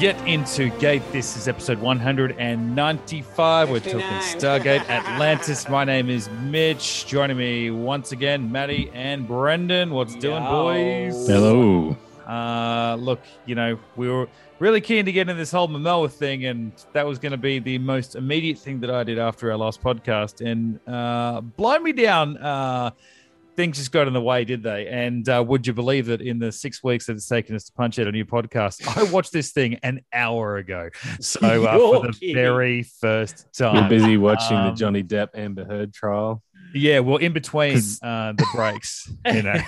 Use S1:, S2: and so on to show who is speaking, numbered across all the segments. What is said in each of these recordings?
S1: get into Gate. This is episode 195. We're talking Stargate Atlantis. My name is Mitch. Joining me once again, Maddie and Brendan. What's doing, boys?
S2: Hello.
S1: Uh, look, you know, we were really keen to get into this whole Momoa thing, and that was going to be the most immediate thing that I did after our last podcast. And uh, blow me down. Uh, things just got in the way, did they? And uh, would you believe that in the six weeks that it's taken us to punch out a new podcast, I watched this thing an hour ago. So uh, for the
S3: kidding.
S1: very first time,
S2: You're busy watching the
S1: Um,
S2: Johnny Depp Amber Heard trial.
S1: Yeah, well, in between uh, the breaks, you know.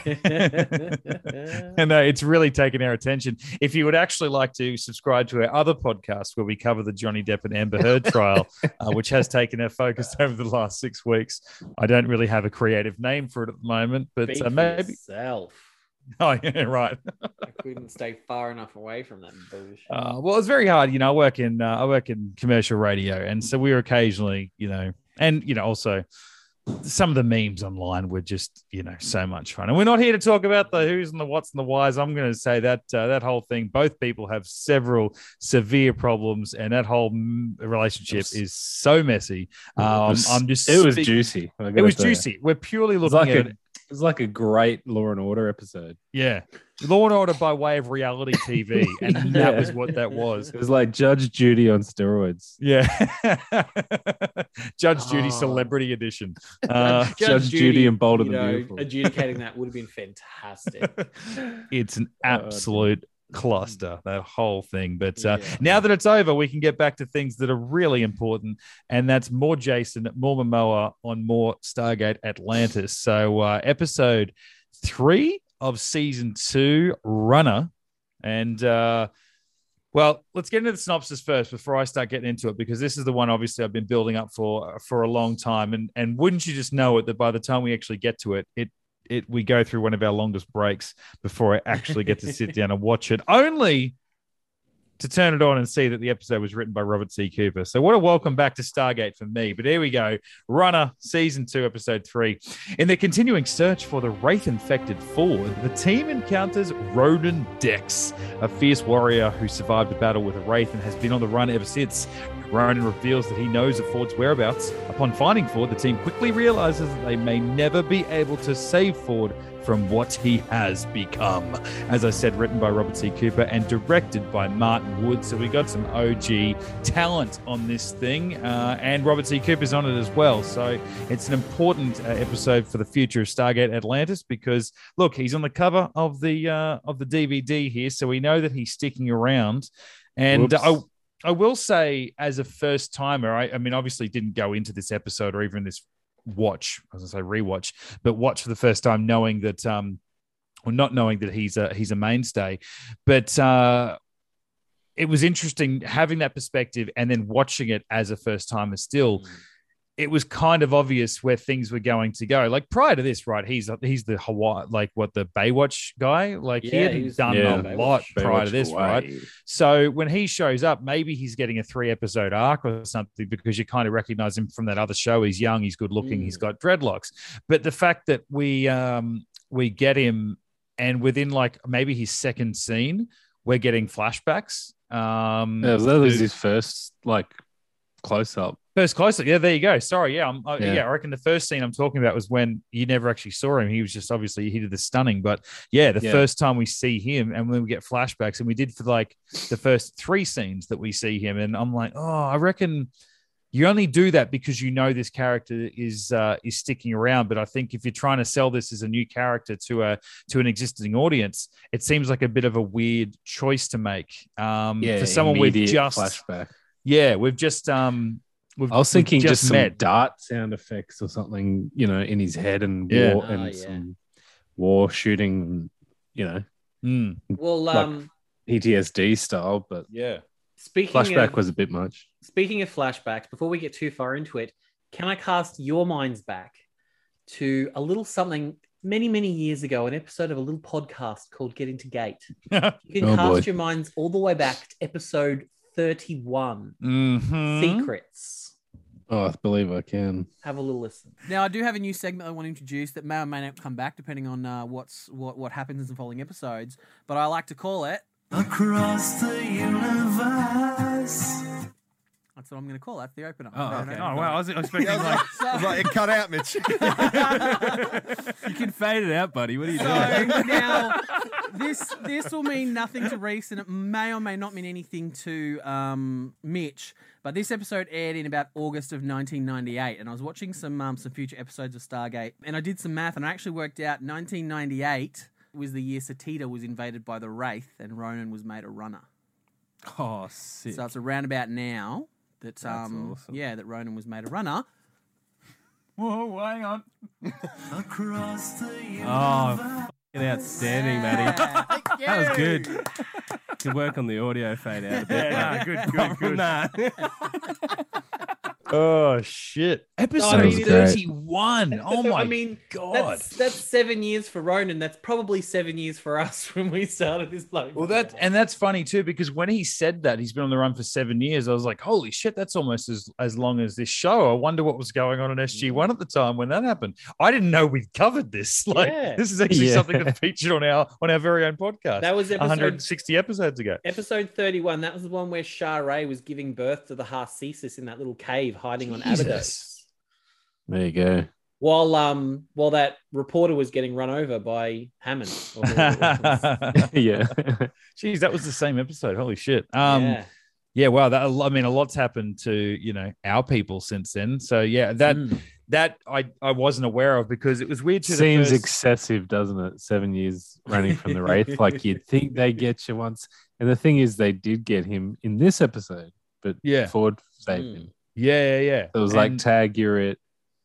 S1: and uh, it's really taken our attention. If you would actually like to subscribe to our other podcast where we cover the Johnny Depp and Amber Heard trial, uh, which has taken our focus over the last six weeks, I don't really have a creative name for it at the moment, but uh, maybe.
S3: yourself.
S1: Oh, yeah, right.
S3: I couldn't stay far enough away from that bullshit.
S1: Uh, well, it's very hard. You know, I work in uh, I work in commercial radio, and so we are occasionally, you know, and you know, also some of the memes online were just, you know, so much fun. And we're not here to talk about the who's and the what's and the whys. I'm going to say that uh, that whole thing. Both people have several severe problems, and that whole relationship
S2: was-
S1: is so messy. Um,
S2: was-
S1: I'm just.
S2: It was
S1: speak-
S2: juicy.
S1: It was
S2: say.
S1: juicy. We're purely looking
S2: like
S1: at
S2: a,
S1: it.
S2: it was like a great Law and Order episode.
S1: Yeah, Law and Order by way of reality TV, and that was what that was.
S2: It was like Judge Judy on steroids.
S1: Yeah. Judge Judy
S3: Oh.
S1: Celebrity Edition. Uh,
S2: Judge Judy and Bolder
S3: you
S2: than
S3: know,
S2: Beautiful.
S3: adjudicating that would have been fantastic.
S1: it's an
S2: Oh,
S1: absolute cluster, that whole thing. But uh,
S3: Yeah.
S1: now that it's over, we can get back to things that are really important. And that's more Jason, more Momoa on more Stargate Atlantis. So, uh, episode three of season two, Runner. And, uh, well, let's get into the synopsis first before I start getting into it, because this is the one obviously I've been building up for for a long time. And and wouldn't you just know it that by the time we actually get to it, it it we go through one of our longest breaks before I actually get to sit down and watch it, only to turn it on and see that the episode was written by Robert C. Cooper. So what a welcome back to Stargate for me. But here we go. Runner, season two, episode three. In their continuing search for the wraith-infected Ford, the team encounters Ronan Dex, a fierce warrior who survived a battle with a wraith and has been on the run ever since. Ronan reveals that he knows of Ford's whereabouts. Upon finding Ford, the team quickly realizes that they may never be able to save Ford from what he has become. As I said, written by Robert C. Cooper and directed by Martin Wood. So we got some OG talent on this thing, uh, and Robert C. Cooper's on it as well. So it's an important uh, episode for the future of Stargate Atlantis because look, he's on the cover of the uh, of the DVD here, so we know that he's sticking around. And. I, I will say, as a first timer, I, I mean, obviously didn't go into this episode or even this watch, I was gonna say rewatch, but watch for the first time, knowing that, um, or not knowing that he's a he's a mainstay, but uh, it was interesting having that perspective and then watching it as a first timer still
S3: Mm.
S1: It was kind of obvious where things were going to go. Like prior to this, right? He's he's the Hawaii, like what the Baywatch guy. Like he
S3: Yeah,
S1: hadn't
S3: he was-
S1: done
S2: Yeah,
S1: a lot prior to
S2: Baywatch
S1: this, right? So when he shows up, maybe he's getting a three episode arc or something because you kind of recognize him from that other show. He's young, he's good looking,
S3: Mm.
S1: he's got dreadlocks. But the fact that we um we get him and within like maybe his second scene, we're getting flashbacks. Um
S2: Yeah, that was his first like close up.
S1: First closer, yeah. There you go. Sorry, yeah, I'm, uh, yeah.
S2: Yeah.
S1: I reckon the first scene I'm talking about was when you never actually saw him. He was just obviously he did the stunning, but yeah, the
S2: Yeah.
S1: first time we see him, and when we get flashbacks, and we did for like the first three scenes that we see him, and I'm like, oh, I reckon you only do that because you know this character is uh, is sticking around. But I think if you're trying to sell this as a new character to a to an existing audience, it seems like a bit of a weird choice to make. Um,
S2: Yeah,
S1: for someone we've just
S2: flashback.
S1: Yeah, we've just um. We've,
S2: I was
S1: we've
S2: thinking just, some
S1: met.
S2: dart sound effects or something, you know, in his head and
S1: Yeah.
S2: war
S3: Oh,
S2: and
S3: yeah.
S2: some war shooting, you know,
S1: Mm,
S3: Well,
S2: Like-
S3: um,
S2: PTSD style, but
S1: yeah.
S3: speaking
S2: flashback
S3: of,
S2: was a bit much.
S3: speaking of flashbacks, before we get too far into it, can I cast your minds back to a little something many, many years ago, an episode of a little podcast called Get Into Gate? You can
S2: Oh,
S3: cast
S2: boy.
S3: your minds all the way back to episode 31
S1: Mhm.
S3: Secrets.
S2: Oh, I believe I can.
S3: Have a little listen.
S4: Now I do have a new segment I want to introduce that may or may not come back depending on uh, what's what what happens in the following episodes. But I like to call it
S5: Across the universe.
S4: That's what I'm going to call. That's the opener.
S6: Oh,
S4: No,
S6: okay.
S4: no,
S6: Oh,
S4: no.
S6: wow. I was expecting
S7: Yeah, I was
S6: like,
S7: like, I was like, it cut out, Mitch.
S6: you can fade it out, buddy. What are you
S4: So
S6: doing?
S4: now, this this will mean nothing to Reese, and it may or may not mean anything to um, Mitch. But this episode aired in about August of 1998, and I was watching some um, some future episodes of Stargate, and I did some math, and I actually worked out 1998 was the year Sateda was invaded by the Wraith, and Ronan was made a runner.
S6: Oh, sick.
S4: So it's around about now that
S6: That's
S4: um
S6: awesome.
S4: yeah that Ronan was made a runner.
S6: Whoa, hang on.
S5: Across the universe.
S6: Oh, f***ing outstanding, Matty. That was good. Good work on the audio fade out a bit.
S1: Yeah, nah, good, good, good.
S6: Nah.
S1: Oh shit! Episode
S3: I mean,
S1: thirty-one. Oh my
S3: I mean,
S1: god!
S3: that's that's seven years for Ronan. That's probably seven years for us when we started this bloke.
S1: Well, that and that's funny too because when he said that he's been on the run for seven years, I was like, "Holy shit, that's almost as as long as this show." I wonder what was going on in SG One at the time when that happened. I didn't know we'd covered this. Like,
S3: Yeah.
S1: this is actually
S2: Yeah.
S1: something that featured on our on our very own podcast.
S3: that was episode
S1: 160 episodes ago.
S3: episode thirty-one. That was the one where Sha're was giving birth to the Harcesis in that little cave hiding on Abydos.
S2: There you go.
S3: While um while that reporter was getting run over by Hammond. or whoever it was.
S2: yeah.
S1: Jeez, that was the same episode. Holy shit. Um,
S3: yeah.
S1: yeah, wow. That I mean, a lot's happened to you know our people since then. So yeah, that
S3: Mm.
S1: that I I wasn't aware of because it was weird to the
S2: Seems
S1: first-
S2: excessive, doesn't it? Seven years running from the Wraith. like you'd think they get you once. And the thing is, they did get him in this episode, but
S1: Yeah.
S2: Ford saved
S3: Mm.
S2: him.
S1: Yeah, yeah, yeah.
S2: It was like, tag, you're it.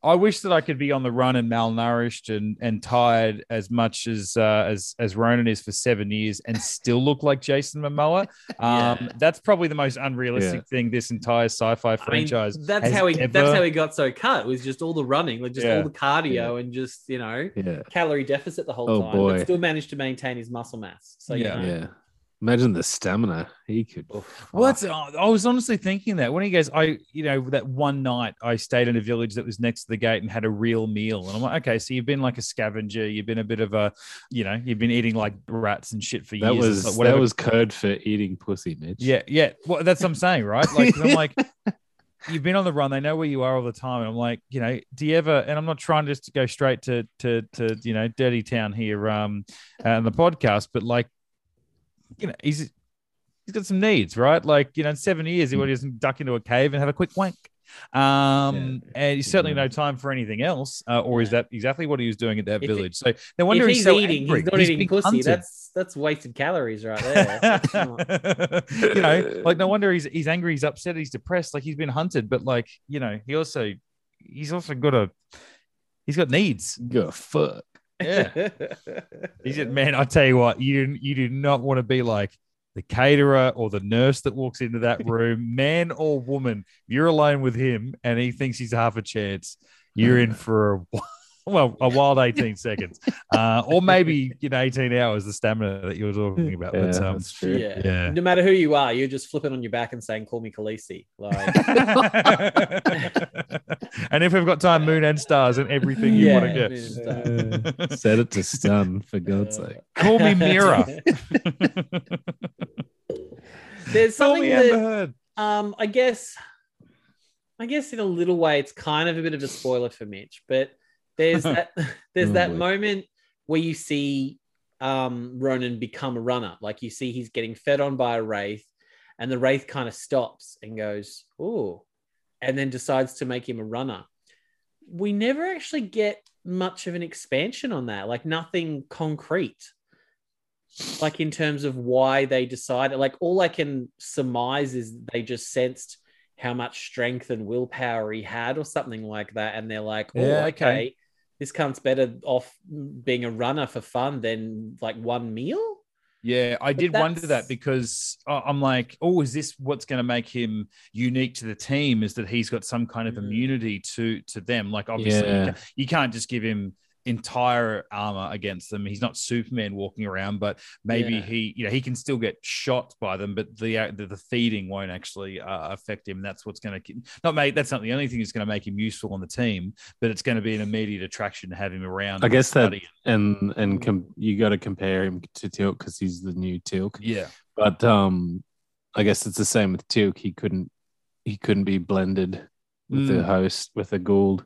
S1: I wish that I could be on the run and malnourished and and tired as much as uh, as as Ronan is for seven years and still look like Jason Momoa. Um,
S3: Yeah.
S1: That's probably the most unrealistic thing this entire sci-fi
S3: I mean,
S1: franchise.
S3: that's
S1: has
S3: how he
S1: ever-
S3: that's how he got so cut. It was just all the running, like just
S1: Yeah.
S3: all the cardio and just, you know,
S2: Yeah.
S3: calorie deficit the whole
S2: Oh,
S3: time.
S2: boy.
S3: But still managed to maintain his muscle mass. So
S1: Yeah.
S3: you know,
S2: Yeah. Imagine the stamina he could.
S1: Well, that's. I was honestly thinking that when he goes, I, you know, that one night I stayed in a village that was next to the gate and had a real meal, and I'm like, okay, so you've been like a scavenger, you've been a bit of a, you know, you've been eating like rats and shit for
S2: That
S1: years.
S2: Was
S1: like,
S2: that was code for eating pussy, Mitch.
S1: Yeah, yeah. Well, that's what I'm saying, right? Like, I'm like, you've been on the run. They know where you are all the time. And I'm like, you know, do you ever? And I'm not trying just to go straight to to to you know, dirty town here um on the podcast, but like, you know, he's he's got some needs, right? Like, you know, in seven years, he doesn't duck into a cave and have a quick wank. Um, and he's certainly no time for anything else. Uh, or is that exactly what he was doing at that
S3: If
S1: village? So no wonder he's,
S3: he's
S1: so
S3: eating,
S1: angry.
S3: he's not eating pussy.
S1: hunted.
S3: That's that's wasted calories right there.
S1: You know, like no wonder he's he's angry, he's upset, he's depressed, like he's been hunted, but like you know, he also he's also got a he's got needs.
S2: Go fuck.
S1: Yeah, he's a man. I tell you what, you you do not want to be like the caterer or the nurse that walks into that room, man or woman. You're alone with him, and he thinks he's half a chance. You're in for a well a wild 18 seconds, uh, or maybe you know 18 hours. The stamina that you were talking about.
S2: Yeah,
S1: but, um,
S2: that's true.
S3: yeah.
S1: yeah.
S3: No matter who you are, you're just flipping on your back and saying, "Call me Khaleesi." Like,
S1: and if we've got time, moon and stars and everything you
S3: Yeah,
S1: want to get.
S2: Uh, set it to stun, for God's sake.
S1: Call me Mira.
S3: There's something
S1: me
S3: that
S1: Amber Heard.
S3: Um, I guess, I guess in a little way, it's kind of a bit of a spoiler for Mitch, but there's that there's
S2: Oh,
S3: that
S2: boy.
S3: moment where you see um Ronan become a runner. Like you see he's getting fed on by a wraith, and the wraith kind of stops and goes, "Oh," and then decides to make him a runner. We never actually get much of an expansion on that, like nothing concrete like in terms of why they decided like all i can surmise is they just sensed how much strength and willpower he had or something like that and they're like oh
S1: Yeah,
S3: okay.
S1: okay.
S3: This cunt's better off being a runner for fun than like one meal
S1: Yeah, I did wonder that because I'm like, oh, is this what's going to make him unique to the team? Is that he's got some kind of
S3: Mm.
S1: immunity to to them? Like, obviously, you,
S2: Yeah.
S1: ca- you can't just give him entire armor against them. He's not Superman walking around, but maybe
S3: Yeah.
S1: he, you know, he can still get shot by them, but the uh, the, the feeding won't actually uh, affect him. That's what's going to not make that's not the only thing that's going to make him useful on the team, but it's going to be an immediate attraction to have him around.
S2: I guess that- and and com- you got to compare him to Teal'c because he's the new Teal'c.
S1: yeah,
S2: But um, I guess it's the same with Teal'c. He couldn't he couldn't be blended with the
S1: Mm.
S2: host with the Goa'uld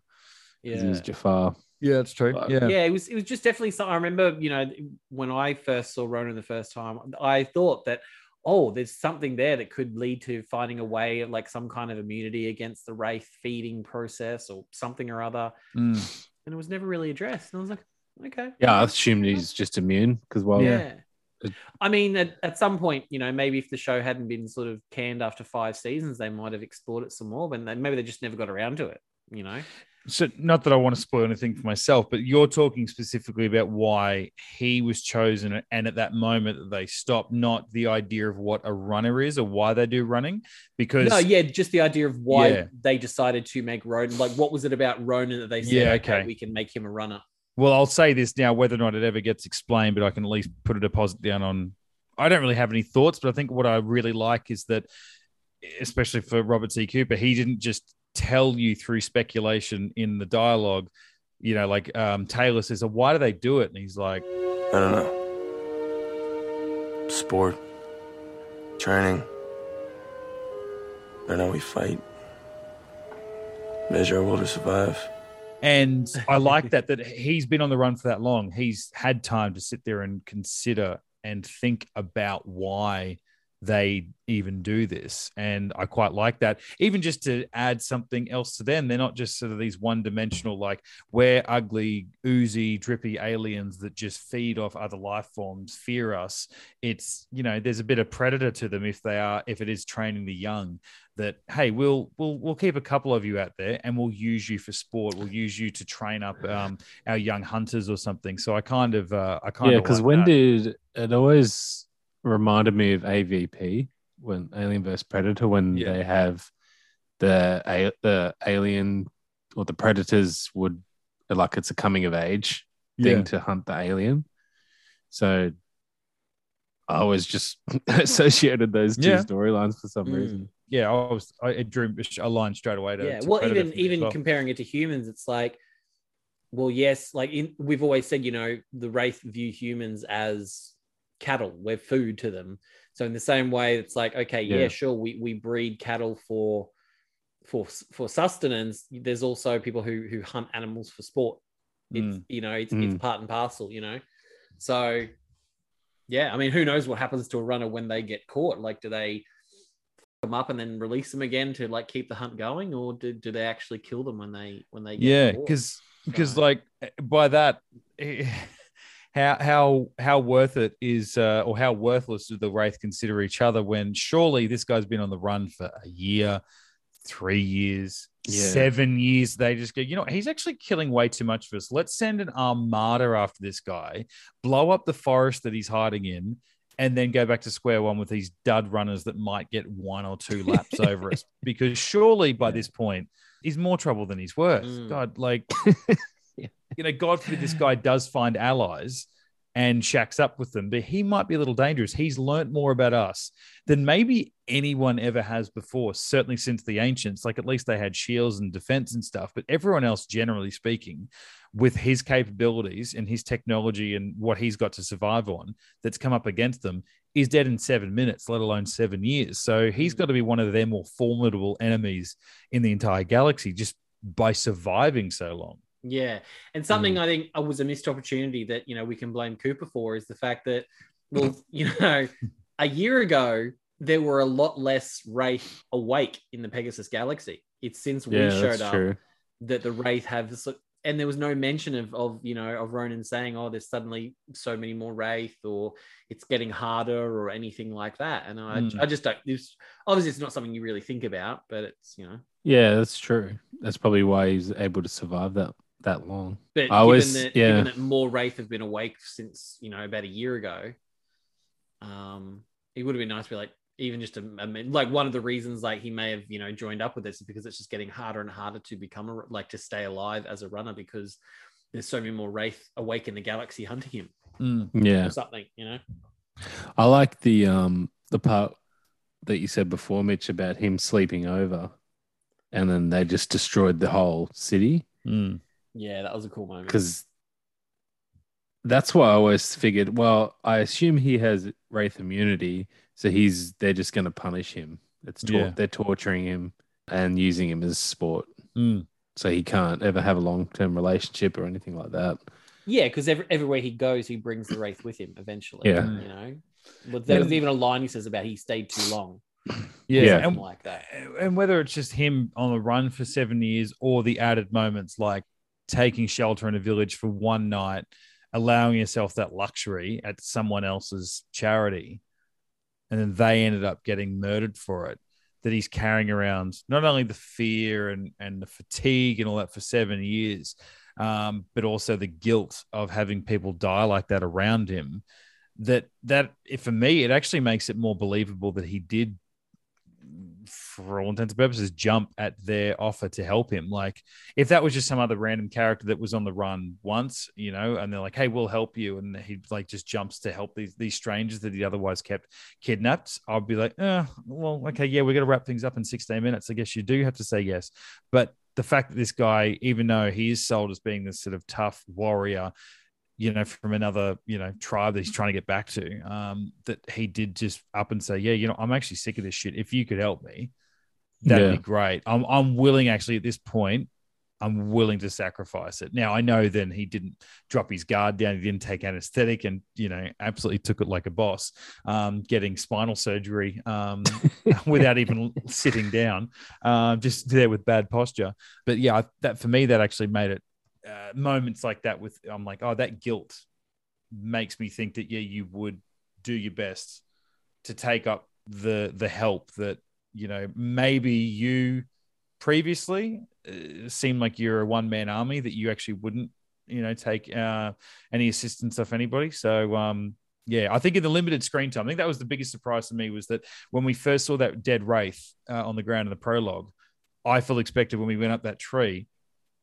S2: because he was Jaffa.
S1: Yeah, that's true.
S2: But-
S1: Yeah,
S3: yeah, it was it was just definitely something. I remember, you know, when I first saw Ronan the first time, I thought that, oh, there's something there that could lead to finding a way of like some kind of immunity against the wraith feeding process or something or other,
S1: Mm.
S3: and it was never really addressed. And I was like, okay,
S2: Yeah, I assumed he's just immune because well,
S3: yeah.
S2: It-
S3: I mean, at, at some point, you know, maybe if the show hadn't been sort of canned after five seasons, they might have explored it some more, but they, maybe they just never got around to it. You know,
S1: so not that I want to spoil anything for myself, but you're talking specifically about why he was chosen and at that moment that they stopped, not the idea of what a runner is or why they do running. Because
S3: No, yeah, just the idea of why
S1: Yeah.
S3: they decided to make Ronan. Like, what was it about Ronan that they said,
S1: Yeah,
S3: okay,
S1: okay.
S3: we can make him a runner?
S1: well, I'll say this now, whether or not it ever gets explained, but I can at least put a deposit down on. I don't really have any thoughts, but I think what I really like is that, especially for Robert C. Cooper, he didn't just tell you through speculation in the dialogue. You know, like um, Teyla says, "Oh, "Why do they do it?" And he's like,
S7: I don't know. Sport. Training. I know we fight. Measure our will to survive.
S1: And I like that that he's been on the run for that long. He's had time to sit there and consider and think about why they even do this. And I quite like that. Even just to add something else to them, they're not just sort of these one dimensional, like we're ugly, oozy, drippy aliens that just feed off other life forms, fear us. It's, you know, there's a bit of predator to them if they are, if it is training the young that hey we'll we'll we'll keep a couple of you out there and we'll use you for sport we'll use you to train up um, our young hunters or something so i kind of uh, i kind
S2: yeah.
S1: of yeah,
S2: Because
S1: like
S2: when
S1: that.
S2: did it always reminded me of AVP when Alien vs Predator when
S1: Yeah.
S2: they have the the alien or the predators would like it's a coming of age thing
S1: Yeah.
S2: to hunt the alien. So I always just associated those two
S1: Yeah.
S2: storylines for some
S3: Mm.
S2: reason.
S1: yeah i was I, it drew a line straight away to
S3: yeah.
S1: to
S3: Well, even
S1: for me as
S3: even
S1: well.
S3: comparing it to humans, it's like, well, yes, like in, we've always said, you know, the wraith view humans as cattle. We're food to them. So in the same way, it's like, okay, yeah,
S2: Yeah.
S3: sure, we we breed cattle for for for sustenance. There's also people who who hunt animals for sport. It's
S1: Mm.
S3: you know, it's
S2: Mm.
S3: it's part and parcel. You know, so yeah, I mean, who knows what happens to a runner when they get caught? Like, do they f- them up and then release them again to like keep the hunt going, or do, do they actually kill them when they when they get
S1: yeah because because
S3: So-
S1: like by that eh, how how how worth it is uh, or how worthless do the wraith consider each other when surely this guy's been on the run for a year three years
S2: Yeah.
S1: seven years they just go you know he's actually killing way too much for us let's send an armada after this guy blow up the forest that he's hiding in and then go back to square one with these dud runners that might get one or two laps over us because surely by this point he's more trouble than he's worth
S3: Mm.
S1: god like
S2: Yeah.
S1: you know, God forbid this guy does find allies and shacks up with them, but he might be a little dangerous. He's learnt more about us than maybe anyone ever has before, certainly since the ancients. Like at least they had shields and defense and stuff, but everyone else, generally speaking, with his capabilities and his technology and what he's got to survive on that's come up against them is dead in seven minutes, let alone seven years. So he's mm. got to be one of their more formidable enemies in the entire galaxy just by surviving so long.
S3: Yeah, and something
S1: Mm.
S3: I think uh, was a missed opportunity that you know we can blame Cooper for is the fact that, well, you know, a year ago there were a lot less Wraith awake in the Pegasus Galaxy. It's since we
S2: Yeah,
S3: showed up
S2: true.
S3: that the Wraith have, so- and there was no mention of of you know of Ronan saying, "Oh, there's suddenly so many more Wraith," or "It's getting harder," or anything like that. And I,
S1: Mm.
S3: I just don't. It's, obviously, it's not something you really think about, but it's you know.
S2: Yeah, that's true. That's probably why he's able to survive that that long.
S3: But
S2: I
S3: given,
S2: always-
S3: that,
S2: yeah.
S3: given that more Wraith have been awake since you know about a year ago, um, it would have been nice to be like even just a, a min- like one of the reasons like he may have you know joined up with this is because it's just getting harder and harder to become a like to stay alive as a runner because there's so many more wraith awake in the galaxy hunting him
S1: Mm.
S2: Yeah.
S3: or something. You know.
S2: I like the um the part that you said before, Mitch, about him sleeping over, and then they just destroyed the whole city
S1: Mm.
S3: Yeah, that was a cool moment.
S2: because that's why I always figured. Well, I assume he has wraith immunity, so he's they're just going to punish him. It's tor-
S1: Yeah.
S2: they're torturing him and using him as sport,
S1: Mm.
S2: so he can't ever have a long term relationship or anything like that.
S3: Yeah, because every, everywhere he goes, he brings the wraith with him eventually.
S2: Yeah.
S3: You know, but there was even a line he says about he stayed too long.
S1: Yeah.
S2: Yeah.
S1: And,
S3: like that.
S1: and whether it's just him on the run for seven years or the added moments like taking shelter in a village for one night, allowing yourself that luxury at someone else's charity, and then they ended up getting murdered for it. That he's carrying around not only the fear and, and the fatigue and all that for seven years, um, but also the guilt of having people die like that around him. That that for me, it actually makes it more believable that he did for all intents and purposes, jump at their offer to help him. Like, if that was just some other random character that was on the run once, you know, and they're like, "Hey, we'll help you," and he like just jumps to help these these strangers that he otherwise kept kidnapped, I'd be like, "Uh, well, okay, yeah, we're gonna wrap things up in 16 minutes. I guess you do have to say yes." But the fact that this guy, even though he is sold as being this sort of tough warrior, you know, from another, you know, tribe that he's trying to get back to, um, that he did just up and say, yeah, you know, I'm actually sick of this shit. If you could help me, that'd
S2: Yeah.
S1: be great. I'm, I'm willing actually at this point, I'm willing to sacrifice it. Now I know then he didn't drop his guard down. He didn't take anesthetic and, you know, absolutely took it like a boss, um, getting spinal surgery, um, without even sitting down, um, just there with bad posture. But yeah, that for me, that actually made it uh, moments like that with I'm like, oh, that guilt makes me think that yeah, you would do your best to take up the the help that you know maybe you previously uh, seemed like you're a one man army that you actually wouldn't you know take uh, any assistance off anybody. So um, yeah, I think in the limited screen time, I think that was the biggest surprise to me was that when we first saw that dead wraith uh, on the ground in the prologue, I fully expected when we went up that tree,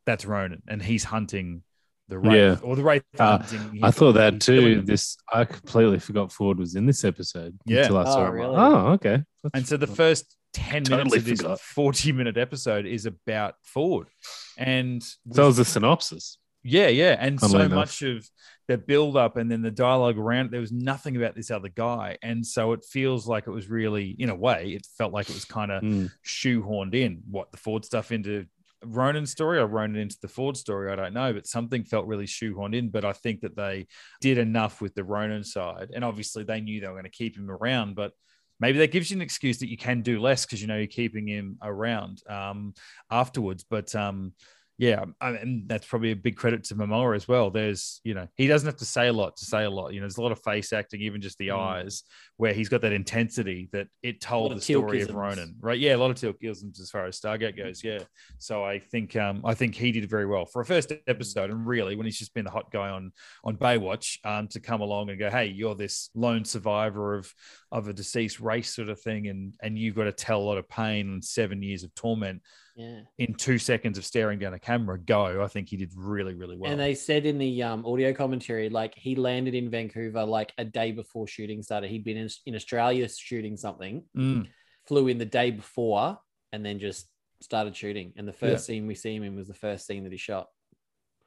S1: that's Ronan and he's hunting the wraith
S2: Yeah.
S1: or the wraith
S2: Uh,
S1: hunting.
S2: I thought that too. This I completely forgot Ford was in this episode.
S1: Yeah.
S2: until I saw
S3: Oh,
S2: him.
S3: really?
S2: Oh, okay.
S1: And so the first 10 minutes of this
S2: forgot.
S1: 40 minute episode is about Ford. And
S2: so was the synopsis.
S1: yeah, yeah. And so
S2: enough.
S1: much of the build up and then the dialogue around there was nothing about this other guy. And so it feels like it was really, in a way, it felt like it was kind of
S2: Mm.
S1: shoehorned in what the Ford stuff into Ronan's story or Ronan into the Ford story. I don't know, but something felt really shoehorned in. But I think that they did enough with the Ronan side. And obviously they knew they were going to keep him around, but maybe that gives you an excuse that you can do less because you know you're keeping him around um, afterwards. But um, yeah, I and that's probably a big credit to Momoa as well. There's, you know, he doesn't have to say a lot to say a lot. You know, there's a lot of face acting, even just the
S3: Mm.
S1: eyes, where he's got that intensity that it told the story of Ronan, right? Yeah, a lot of Teal'cisms as far as Stargate goes. Yeah, so I think um, I think he did very well for a first episode, and really when he's just been the hot guy on on Baywatch, um, to come along and go, hey, you're this lone survivor of of a deceased race sort of thing, and and you've got to tell a lot of pain and seven years of torment
S3: Yeah.
S1: in two seconds of staring down a camera go, I think he did really, really well.
S3: And they said in the um, audio commentary, like he landed in Vancouver like a day before shooting started. He'd been in, in Australia shooting something,
S1: Mm,
S3: flew in the day before, and then just started shooting. And the first scene we see him in was the first scene that he shot.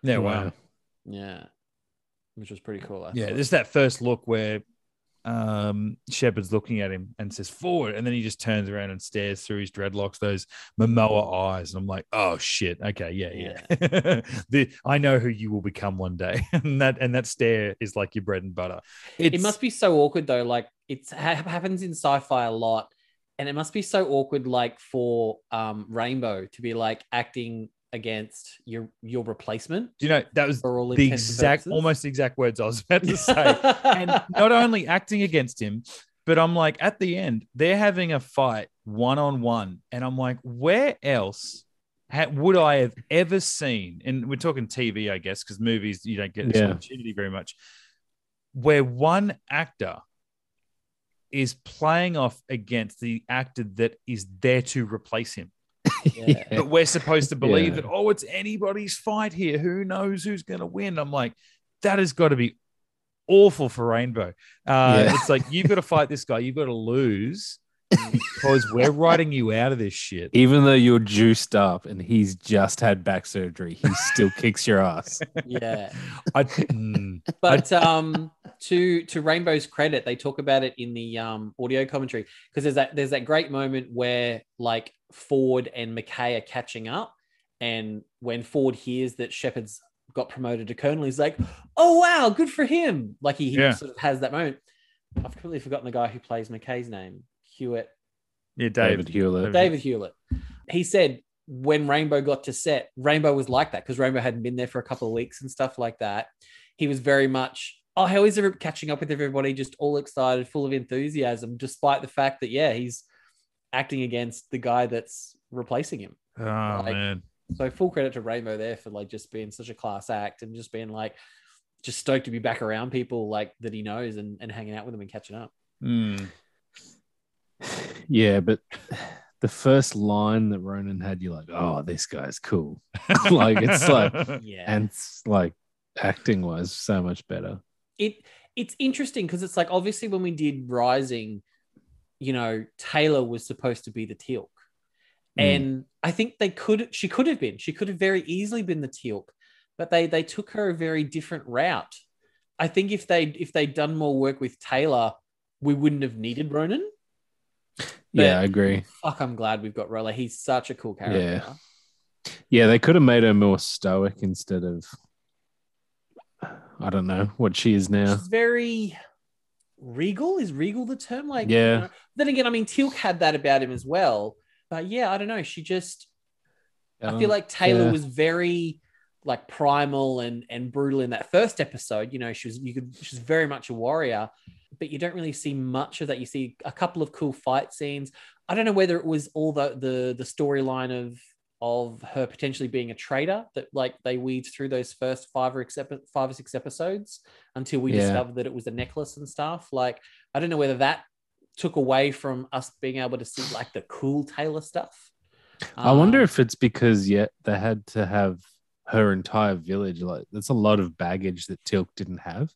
S1: yeah, wow.
S3: Yeah. Which was pretty cool. I
S1: Yeah,
S3: thought.
S1: there's that first look where um Shepard's looking at him and says Ford, and then he just turns around and stares through his dreadlocks, those Momoa eyes, and I'm like, oh shit, okay, yeah, yeah. the I know who you will become one day, and that and that stare is like your bread and butter. It's,
S3: it must be so awkward though. Like it ha- happens in sci-fi a lot, and it must be so awkward, like for um Rainbow to be like acting against your your replacement
S1: you know that was
S3: for all
S1: the exact,
S3: purposes.
S1: almost the exact words I was about to say. and not only acting against him, but I'm like, at the end, they're having a fight one on one. And I'm like, where else would I have ever seen? And we're talking TV, I guess, because movies, you don't get this
S2: Yeah.
S1: opportunity very much, where one actor is playing off against the actor that is there to replace him.
S3: Yeah.
S1: but we're supposed to believe
S2: Yeah.
S1: that oh it's anybody's fight here who knows who's going to win i'm like that has got to be awful for rainbow uh,
S2: Yeah.
S1: it's like you've got to fight this guy you've got to lose because we're writing you out of this shit
S2: Even though you're juiced up and he's just had back surgery, he still kicks your ass.
S3: yeah.
S1: I, mm,
S3: But um, to to Rainbow's credit, they talk about it in the um, audio commentary because there's that there's that great moment where like Ford and McKay are catching up, and when Ford hears that Shepard's got promoted to colonel, he's like, "Oh wow, good for him!" Like he, he
S1: Yeah.
S3: sort of has that moment. I've completely forgotten the guy who plays McKay's name, Hewlett.
S1: yeah
S2: David
S1: david
S2: Hewlett.
S3: David Hewlett. He said when Rainbow got to set, Rainbow was like that because Rainbow hadn't been there for a couple of weeks and stuff like that. He was very much, oh, how is every catching up with everybody, just all excited, full of enthusiasm, despite the fact that, yeah, he's acting against the guy that's replacing him.
S1: oh
S3: Like-
S1: man
S3: So full credit to Rainbow there for like just being such a class act and just being like, just stoked to be back around people like that he knows and, and hanging out with them and catching up.
S1: Mm.
S2: Yeah, but the first line that Ronan had, you're like, oh, this guy's cool. like it's like,
S3: Yeah.
S2: and it's like acting wise, so much better.
S3: it it's interesting because it's like obviously when we did Rising, you know, Teyla was supposed to be the Teal'c.
S2: Mm.
S3: And I think they could she could have been. She could have very easily been the Teal'c, but they they took her a very different route. I think if they if they'd done more work with Teyla, we wouldn't have needed Ronan.
S2: Yeah, I agree.
S3: Fuck, I'm glad we've got Roller. He's such a cool character.
S2: Yeah, yeah, they could have made her more stoic instead of, I don't know what she is now.
S3: She's very regal. Is regal the term? Like,
S2: Yeah.
S3: you know? Then again, I mean, Teal'c had that about him as well. But yeah, I don't know. She just, I feel um, like Teyla
S2: yeah.
S3: was very like primal and and brutal in that first episode. You know, she was you could she's very much a warrior, but you don't really see much of that. You see a couple of cool fight scenes. I don't know whether it was all the the the storyline of of her potentially being a traitor that like they weaved through those first five or except five or six episodes until we
S2: Yeah.
S3: discovered that it was a necklace and stuff. Like I don't know whether that took away from us being able to see like the cool Teyla stuff.
S2: I wonder
S3: Um,
S2: if it's because yet they had to have her entire village. Like that's a lot of baggage that Teal'c didn't have.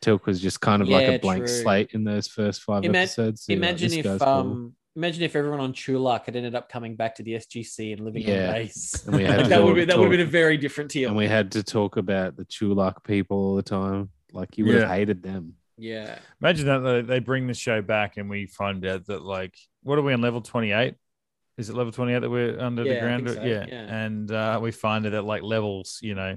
S2: Teal'c was just kind of like a blank
S3: true.
S2: slate in those first five
S3: Ima-
S2: episodes. So you're like,
S3: imagine
S2: this
S3: if
S2: guy's cool.
S3: um imagine if everyone on Chulak had ended up coming back to the SGC and living
S2: Yeah.
S3: on base.
S2: And we had
S3: Like, that would be that would have been a very different deal.
S2: and we had to talk about the Chulak people all the time. Like you would
S1: Yeah.
S2: have hated them.
S3: yeah.
S1: Imagine that they- they bring the show back and we find out that like what are we on level 28? Is it level 28 that we're under
S3: Yeah,
S1: the ground?
S3: so,
S1: yeah.
S3: yeah.
S1: And uh, we find it at like levels, you know,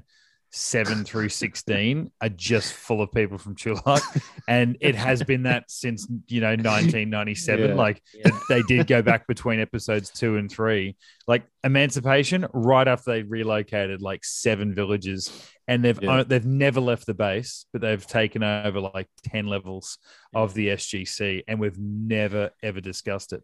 S1: seven through 16 are just full of people from Chulak. and it has been that since, you know, 1997.
S2: Yeah.
S1: Like
S3: Yeah.
S1: they did go back between episodes two and three. Like Emancipation, right after they relocated like seven villages, and they've
S2: Yeah.
S1: they've never left the base, but they've taken over like ten levels of the SGC, and we've never ever discussed it.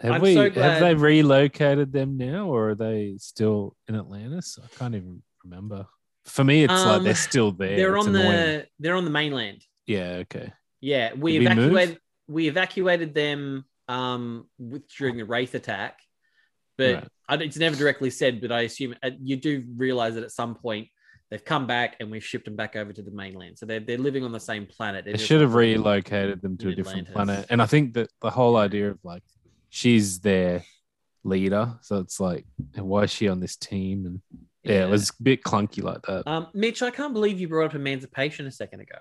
S2: Have
S3: I'm
S2: we
S3: so
S2: have they relocated them now or are they still in Atlantis? I can't even remember. For me, it's like
S3: Um,
S2: they're still there.
S3: They're
S2: It's
S3: on
S2: annoying.
S3: the they're on the mainland.
S2: Yeah, okay.
S3: Yeah, we
S2: Did
S3: evacuated we evacuated them um with during the wraith attack, but
S2: Right.
S3: I, it's never directly said. But I assume uh, you do realize that at some point they've come back and we've shipped them back over to the mainland, so they're they're living on the same planet. They're
S2: They should have relocated them to a different planet. And I think that the whole idea of like she's their leader, so it's like why is she on this team? And yeah, it was a bit clunky like that.
S3: Um, Mitch, I can't believe you brought up emancipation a second ago.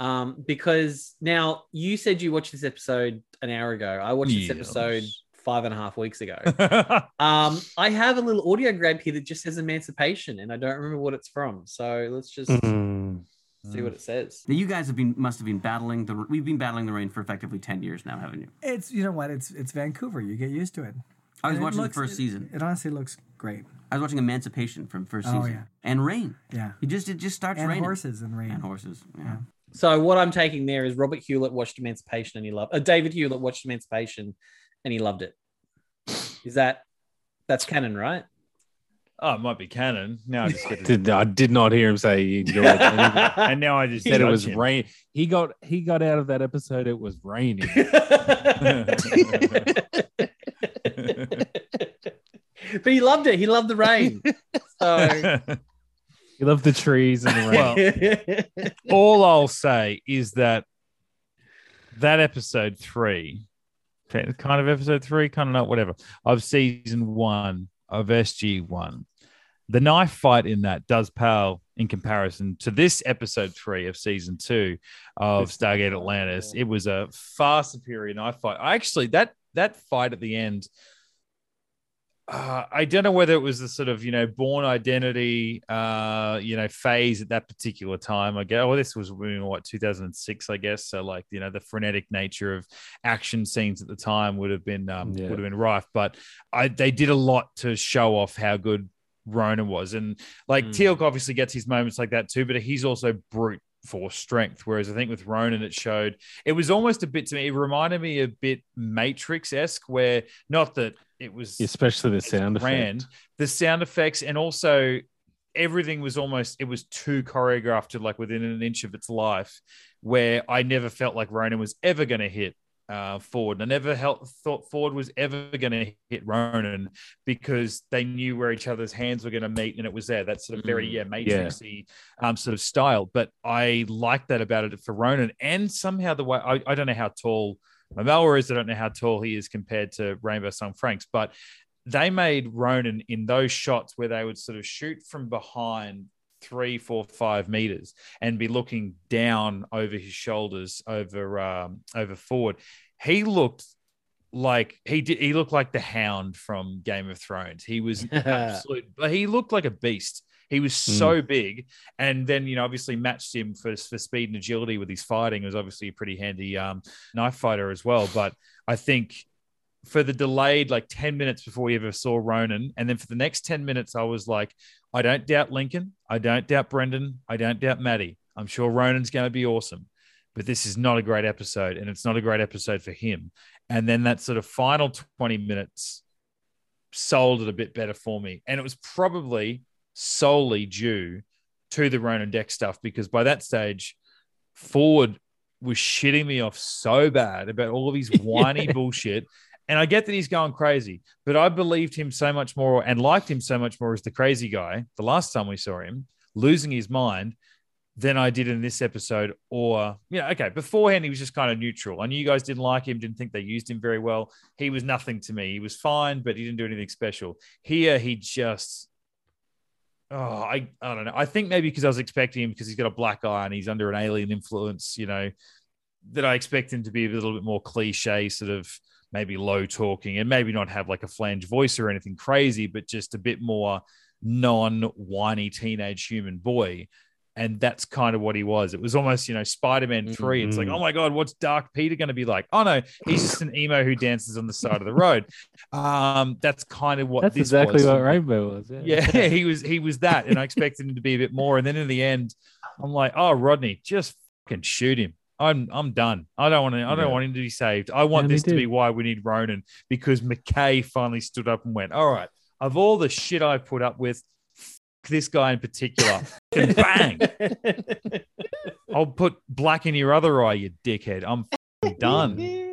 S3: Um, because now you said you watched this episode an hour ago. I watched this
S1: Yes.
S3: episode five and a half weeks ago. Um, I have a little audio grab here that just says emancipation, and I don't remember what it's from. So let's just
S2: Mm.
S3: see what it says.
S4: Now you guys have been must have been battling the we've been battling the rain for effectively ten years now, haven't you?
S8: It's you know what? It's it's Vancouver. You get used to it.
S4: I was
S8: And
S4: watching
S8: looks-
S4: the first
S8: it-
S4: season.
S8: It honestly looks great.
S4: I was watching Emancipation from first
S8: Oh,
S4: season.
S8: yeah.
S4: And rain.
S8: Yeah.
S4: It just it just starts
S8: And
S4: raining.
S8: horses and rain.
S4: And horses. Yeah.
S8: Yeah.
S3: So what I'm taking there is Robert Hewlett watched Emancipation and he loved. Uh, David Hewlett watched Emancipation and he loved it. Is that that's canon, right?
S1: Oh, it might be canon. Now I just get
S2: Did, I did not hear him say he enjoyed it.
S1: And now I just
S2: said it was
S1: him.
S2: rain. He got he got out of that episode. It was raining.
S3: but he loved it. He loved the rain. So
S2: You love the trees and the rain.
S1: Well, all I'll say is that that episode three, kind of episode three, kind of not whatever, of season one of SG one, the knife fight in that does pale in comparison to this episode three of season two of Stargate Atlantis. It was a far superior knife fight. I actually that that fight at the end. Uh, I don't know whether it was the sort of you know Bourne Identity uh, you know phase at that particular time. I guess. Well, this was in what 2006, I guess. So like you know the frenetic nature of action scenes at the time would have been um,
S2: Yeah.
S1: would have been rife. But I they did a lot to show off how good Ronan was, and like
S3: Mm.
S1: Teal'c obviously gets his moments like that too, but he's also brute force strength. Whereas I think with Ronan, it showed it was almost a bit to me. It reminded me a bit Matrix esque, where not that it was
S2: Especially the sound
S1: grand,
S2: effect.
S1: the sound effects, and also everything was almost it was too choreographed to like within an inch of its life, where I never felt like Ronan was ever going to hit uh, Ford. I never hel- thought Ford was ever going to hit Ronan because they knew where each other's hands were going to meet, and it was there. That sort of very
S3: Mm.
S1: yeah Matrixy um, sort of style. But I like that about it for Ronan, and somehow the way I, I don't know how tall Momoa is. I don't know how tall he is compared to Rainbow Sun Francks, but they made Ronan in those shots where they would sort of shoot from behind three, four, five meters and be looking down over his shoulders over um, over Ford. He looked like he did. He looked like the Hound from Game of Thrones. He was absolute. but He looked like a beast. He was so big, and then you know obviously matched him for for speed and agility with his fighting. He was obviously a pretty handy um, knife fighter as well. But I think for the delayed like 10 minutes before we ever saw Ronan. And then for the next 10 minutes, I was like, I don't doubt Lincoln. I don't doubt Brendan. I don't doubt Maddie. I'm sure Ronan's going to be awesome. But this is not a great episode. And it's not a great episode for him. And then that sort of final 20 minutes sold it a bit better for me. And it was probably solely due to the Ronan Dex stuff because by that stage, Ford was shitting me off so bad about all of his whiny bullshit. And I get that he's going crazy, but I believed him so much more and liked him so much more as the crazy guy the last time we saw him losing his mind than I did in this episode. Or, yeah, okay, beforehand, he was just kind of neutral. I knew you guys didn't like him, didn't think they used him very well. He was nothing to me. He was fine, but he didn't do anything special. Here, he just. Oh, I, I don't know. I think maybe because I was expecting him because he's got a black eye and he's under an alien influence, you know, that I expect him to be a little bit more cliche, sort of maybe low talking and maybe not have like a flange voice or anything crazy, but just a bit more non whiny teenage human boy. And that's kind of what he was. It was almost, you know, Spider Man 3. It's like,
S2: Mhm.
S1: oh my God, what's Dark Peter going to be like? Oh no, he's just an emo who dances on the side of the road. Um, that's kind of what
S2: That's
S1: this
S2: exactly
S1: was.
S2: what Rainbow was. Yeah.
S1: Yeah, he was he was that, and I expected him to be a bit more. And then in the end, I'm like, oh, Rodney, just fucking shoot him. I'm I'm done. I don't want to. I don't
S2: Yeah.
S1: want him to be saved. I want
S2: Yeah,
S1: this to be why we need Ronan because McKay finally stood up and went, all right, of all the shit I put up with, f- this guy in particular, and bang, I'll put black in your other eye, you dickhead. I'm fucking done.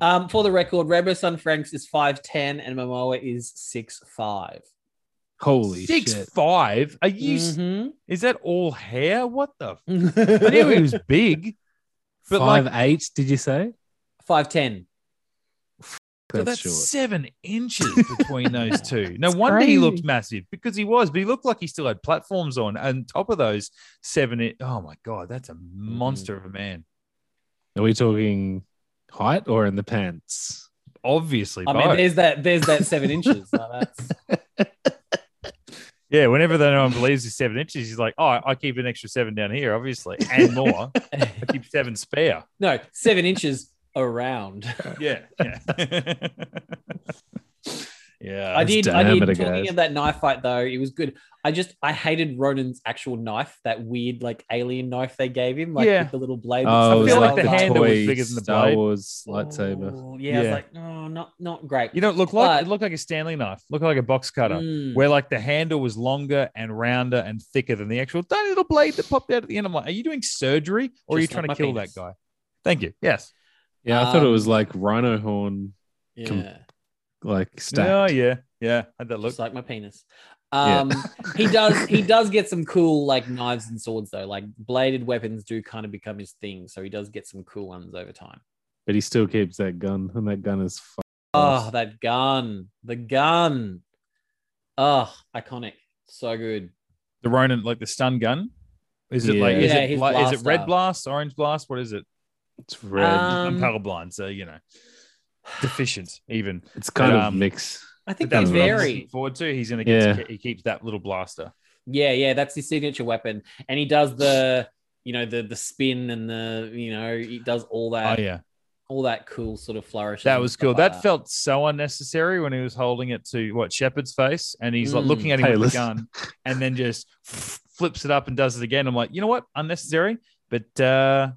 S3: Um, for the record, Rainbow Sun Francks is 5'10 and Momoa is 6'5.
S2: Holy
S1: Six
S2: shit.
S1: five. Are you?
S3: Mm-hmm.
S1: Is that all hair? What the? f- I knew he was big, but
S2: Five
S1: like
S2: eight, did you say?
S3: 5'10.
S1: So
S2: That's
S1: that's seven inches between those two. No
S2: It's
S1: wonder he looked massive because he was, but he looked like he still had platforms on. And top of those seven, i- oh my god, that's a mm-hmm. monster of a man.
S2: Are we talking height or in the pants?
S1: Obviously,
S3: I mean, there's that there's that seven inches. So that's
S1: yeah. Whenever no one believes he's seven inches, he's like, oh, I keep an extra seven down here, obviously, and more. I keep seven spare.
S3: no seven inches around.
S1: Yeah, yeah. yeah,
S3: I did. I
S2: diameter,
S3: did. Talking
S2: guys.
S3: of that knife fight, though, it was good. I just I hated Ronan's actual knife, that weird like alien knife they gave him, like
S1: Yeah.
S3: with the little blade. that
S2: Oh,
S3: stuck
S2: it
S1: feel like
S2: like
S3: the
S1: the
S2: the
S3: side.
S1: handle was bigger than the
S2: Star
S1: blade.
S2: Wars lightsaber.
S3: Oh, yeah, I was like, no, not not great.
S1: You don't look like
S3: But-
S1: it looked like a Stanley knife, looked like a box cutter.
S3: Mm.
S1: where like the handle was longer and rounder and thicker than the actual tiny little blade that popped out at the end. I'm like, are you doing surgery or are you
S3: Just like
S1: trying to kill
S3: penis.
S1: that guy? Thank you. Yes.
S2: Yeah, I thought it was
S3: Um,
S2: like rhino horn,
S3: yeah.
S2: com- like
S1: Oh yeah. Yeah, had that look.
S3: Looks like my penis. Um, he does he does get some cool like knives and swords though. Like bladed weapons do kind of become his thing, so he does get some cool ones over time.
S2: But he still keeps that gun, and that gun is. F-
S3: Oh, that gun, the gun. Oh, iconic, so good.
S1: The Ronan, like the stun gun. Is it
S2: Yeah.
S1: like is
S3: Yeah,
S1: it
S3: his
S1: is it red blast, orange blast? What is it?
S2: it's red.
S3: Um,
S1: I'm colorblind, so you know, deficient even.
S2: it's kind
S1: but,
S2: of
S1: um,
S2: mix.
S3: I think
S1: But
S3: they
S1: that's what I'm
S3: vary.
S1: forward to. He's gonna get
S2: Yeah.
S1: he keeps that little blaster.
S3: Yeah, yeah, that's his signature weapon, and he does the you know the the spin and the you know he does all that
S1: Oh yeah,
S3: all that cool sort of flourish.
S1: that was cool. That felt so unnecessary when he was holding it to what Shepard's face, and he's like
S3: Mm.
S1: looking at him
S2: Hey,
S1: with
S2: listen.
S1: the gun, and then just flips it up and does it again. I'm like, you know what, unnecessary, but uh,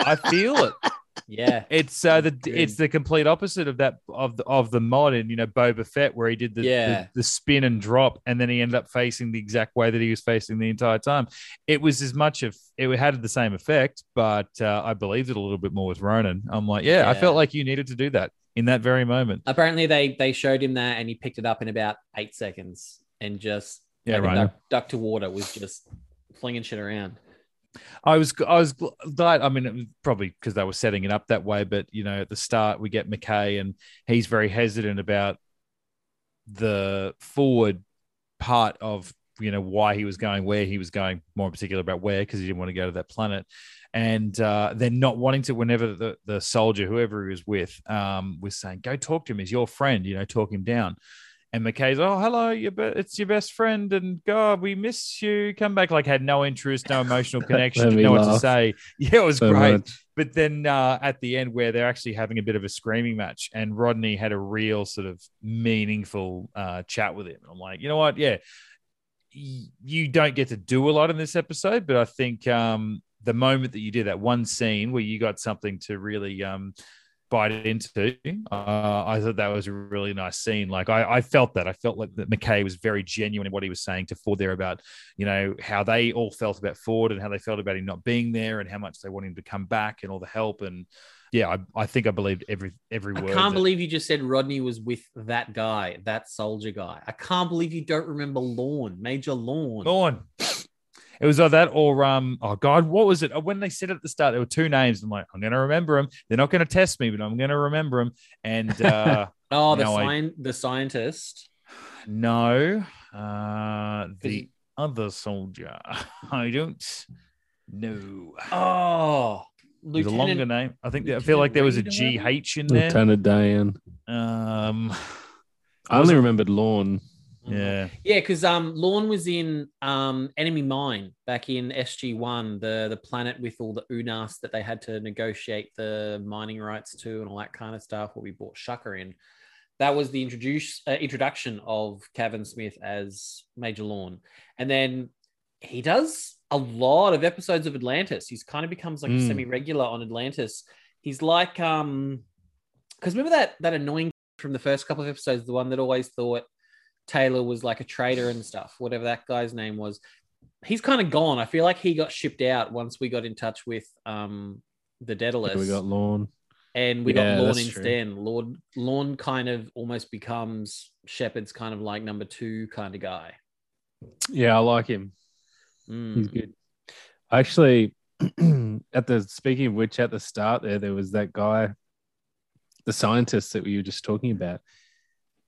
S1: I feel it.
S3: yeah.
S1: It's uh, the
S3: Good.
S1: it's the complete opposite of that of the of the mod in you know Boba Fett where he did the,
S3: Yeah.
S1: the the spin and drop and then he ended up facing the exact way that he was facing the entire time. It was as much of it had the same effect, but uh, I believed it a little bit more with Ronan. I'm like, yeah, I felt like you needed to do that in that very moment.
S3: Apparently they they showed him that and he picked it up in about eight seconds and just
S1: Yeah,
S3: like
S1: right.
S3: duck, duck to water was just flinging shit around.
S1: I was I was gl- glad. I mean, it was probably because they were setting it up that way. But you know, at the start, we get McKay, and he's very hesitant about the forward part of you know why he was going where he was going. More in particular about where because he didn't want to go to that planet, and uh, then not wanting to. Whenever the the soldier, whoever he was with, um, was saying, "Go talk to him. He's your friend. You know, talk him down." And McKay's, oh, hello, your be- it's your best friend, and God, we miss you. Come back, like had no interest, no emotional connection, didn't know what to say. Yeah, it was
S2: so
S1: great.
S2: much.
S1: But then uh, at the end, where they're actually having a bit of a screaming match, and Rodney had a real sort of meaningful uh, chat with him. I'm like, you know what? Yeah, y- you don't get to do a lot in this episode, but I think um, the moment that you did that one scene where you got something to really um, bite into, uh, I thought that was a really nice scene. Like I, I felt that. I felt like that McKay was very genuine in what he was saying to Ford there about, you know, how they all felt about Ford and how they felt about him not being there and how much they want him to come back and all the help. And yeah, I, I think I believed every every word.
S3: I can't
S1: that-
S3: believe you just said Rodney was with that guy, that soldier guy. I can't believe you don't remember Lorne, Major Lorne.
S1: on. It was either that or um oh god what was it? Oh, when they said at the start there were two names. I'm like I'm gonna remember them they're not gonna test me but I'm gonna remember them and uh
S3: Oh, the
S1: No, I-
S3: sign, the scientist.
S1: no uh the other soldier. I don't know.
S3: Oh,
S1: there's a longer name. I think that, I feel like there was a GH in there.
S2: Lieutenant Diane.
S1: um
S2: I only remembered Lorne.
S1: Yeah
S3: Yeah, because um, Lorne was in um, Enemy Mine back in SG One, the the planet with all the Unas that they had to negotiate the mining rights to and all that kind of stuff. Where we brought Chaka in. That was the introduce uh, introduction of Kevin Smith as Major Lorne, and then he does a lot of episodes of Atlantis. He's kind of becomes like a
S2: Mm.
S3: semi regular on Atlantis. He's like um, because remember that that annoying from the first couple of episodes, the one that always thought Teyla was like a traitor and stuff, whatever that guy's name was. He's kind of gone. I feel like he got shipped out once we got in touch with um the Daedalus.
S2: We got Lorne.
S3: and we
S2: Yeah,
S3: got
S2: true.
S3: instead. Lord Lorne kind of almost becomes Shepard's kind of like number two kind of guy.
S2: Yeah, I like him.
S3: Mm.
S2: He's good. Actually, at the speaking of which, at the start there, there was that guy, the scientist that we were just talking about.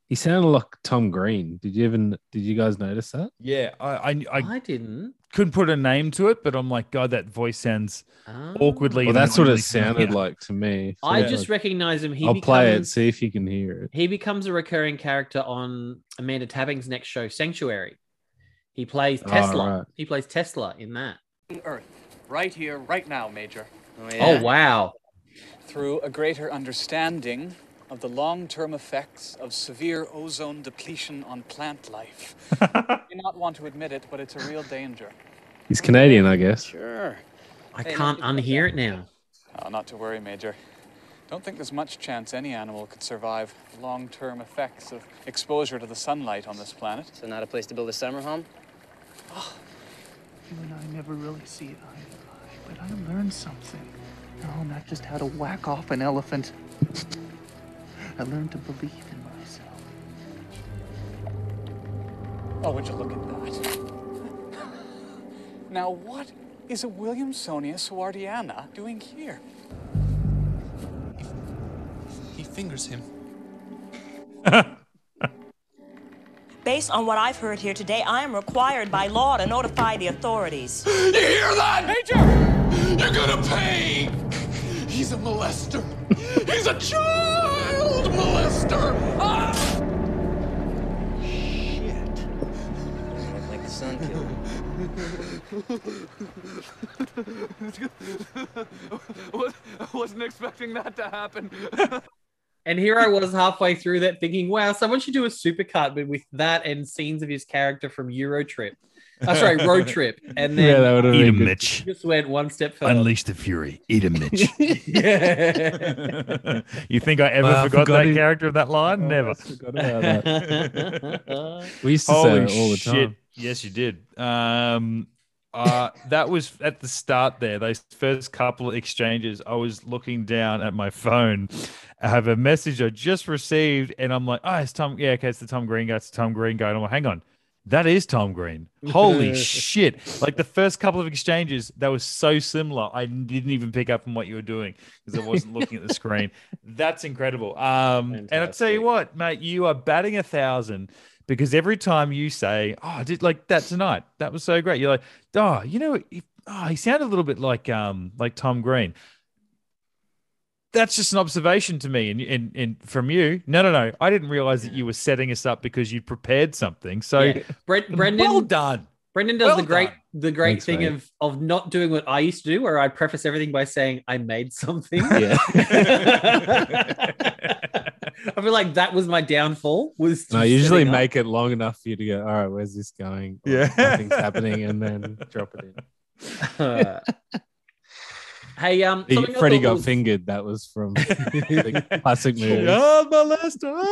S2: He sounded like Tom Green. Did you even? Did you guys notice that?
S1: yeah I I, I
S3: I didn't.
S1: couldn't put a name to it but I'm like god that voice sounds
S3: Ah.
S1: awkwardly
S2: Well, that's what it sounded
S1: familiar.
S2: like to me.
S3: I
S2: So,
S3: just
S2: like,
S3: recognize him. He
S2: I'll
S3: becomes,
S2: play it. See if you can hear it.
S3: He becomes a recurring character on Amanda Tapping's next show, Sanctuary. He plays
S2: Oh,
S3: Tesla.
S2: right.
S3: He plays Tesla in that.
S9: Earth, right here, right now, Major.
S3: Oh wow!
S9: Through a greater understanding of the long term effects of severe ozone depletion on plant life. you not want to admit it, but it's a real danger.
S2: He's Canadian, I guess.
S9: Sure.
S3: I
S9: Hey,
S3: can't
S9: nothing-
S3: unhear it now.
S9: Oh, not to worry, Major. Don't think there's much chance any animal could survive long term effects of exposure to the sunlight on this planet.
S10: So not a place to build a summer home?
S5: Oh, You and I never really see it eye to eye, but I learned something. Oh, no, not just how to whack off an elephant. I learned to believe in myself.
S9: Oh, would you look at that? Now, what is a Williamsonia sewardiana doing here?
S10: He fingers him.
S11: Based on what I've heard here today, I am required by law to notify the authorities.
S10: You hear that? Major! You're gonna pay! He's a molester. He's a child
S9: I wasn't expecting that to happen.
S3: And here I was halfway through that thinking, wow, someone should do a supercut, but with that and scenes of his character from Euro Trip. Oh, sorry, Road Trip. And then
S2: Yeah, that would've
S1: Eat
S2: been
S1: him. Mitch.
S3: just went one step further.
S1: Unleash the fury. Eat him, Mitch.
S3: yeah.
S1: you think I ever
S2: Wow, I
S1: forgot
S2: forgot
S1: that
S2: he-
S1: character of that line? Oh, Never.
S2: forgot about that. We used to
S1: Holy
S2: say it all the
S1: shit. Yes, you did. Um, uh, that was at the start there. Those first couple of exchanges, I was looking down at my phone. I have a message I just received, and I'm like, oh, it's Tom. Yeah, okay, it's the Tom Green guy. It's the Tom Green guy. And I'm like, hang on. That is Tom Green. Holy shit. Like the first couple of exchanges, that was so similar. I didn't even pick up on what you were doing because I wasn't looking at the screen. That's incredible. Um, and I tell you what, mate, you are batting a thousand because every time you say, "Oh, I did like that tonight. That was so great," you're like, "Oh, you know, he, oh, he sounded a little bit like um like Tom Green." That's just an observation to me, and and, and from you, no, no, no. I didn't realize that you were setting us up because you prepared something. So,
S3: Yeah. Brent, Brendan,
S1: well done.
S3: Brendan does
S1: Well
S3: the great
S1: done.
S3: the great
S2: Thanks,
S3: thing
S2: mate.
S3: of of not doing what I used to do, where I preface everything by saying I made something.
S2: Yeah.
S3: I feel like that was my downfall. Was
S2: No, I usually
S3: setting up.
S2: make it long enough for you to go, all right, where's this going? Or
S1: Yeah.
S2: Nothing's happening, and then drop it in.
S3: Uh, hey, um,
S2: He- Freddie got
S3: was-
S2: fingered. That was from the classic movie.
S1: Child molester.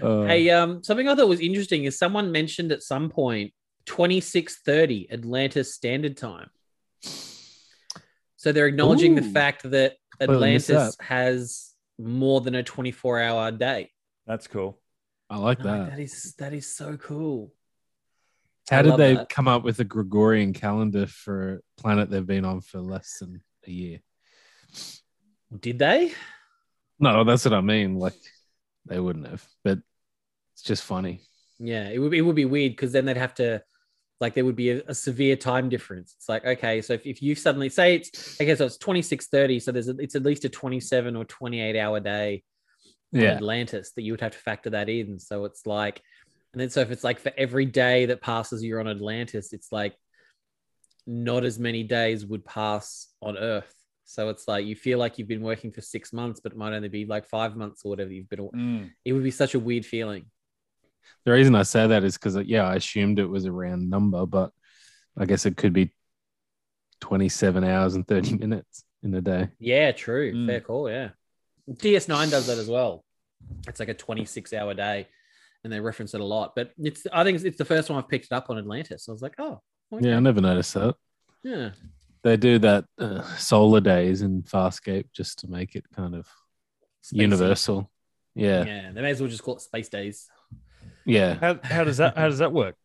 S2: Uh,
S3: Hey, um, something I thought was interesting is someone mentioned at some point twenty six thirty Atlanta Standard Time. So they're acknowledging the fact that
S2: Completely missed
S3: Atlantis has more than a twenty four hour day.
S1: That's cool.
S2: I like
S3: I'm
S2: that.
S3: that is that is so cool.
S2: How
S3: I
S2: did they
S3: that.
S2: come up with a Gregorian calendar for a planet they've been on for less than a year?
S3: Did they?
S2: No, that's what I mean. Like they wouldn't have, but it's just funny.
S3: Yeah, it would be, it would be weird because then they'd have to like there would be a, a severe time difference. It's like okay, so if, if you suddenly say it's okay, so it's twenty six thirty, so there's a, it's at least a twenty seven or twenty eight hour day on
S2: Yeah.
S3: Atlantis that you would have to factor that in. So it's like, and then so if it's like for every day that passes you're on Atlantis, it's like not as many days would pass on Earth. So it's like you feel like you've been working for six months, but it might only be like five months or whatever you've been.
S1: Mm.
S3: It would be such a weird feeling.
S2: The reason I say that is because yeah, I assumed it was a round number, but I guess it could be twenty-seven hours and thirty minutes in a day.
S3: Yeah, true.
S1: Mm.
S3: Fair call. Yeah. DS9 does that as well. It's like a 26 hour day and they reference it a lot. But it's, I think it's, it's the first one I've picked it up on Atlantis. I was like, oh, okay.
S2: Yeah, I never noticed that.
S3: yeah.
S2: They do that uh, solar days in Farscape just to make it kind of
S3: Spacey.
S2: universal. Yeah,
S3: Yeah. They may as well just call it Space Days.
S2: Yeah.
S1: How, how does that how does that work?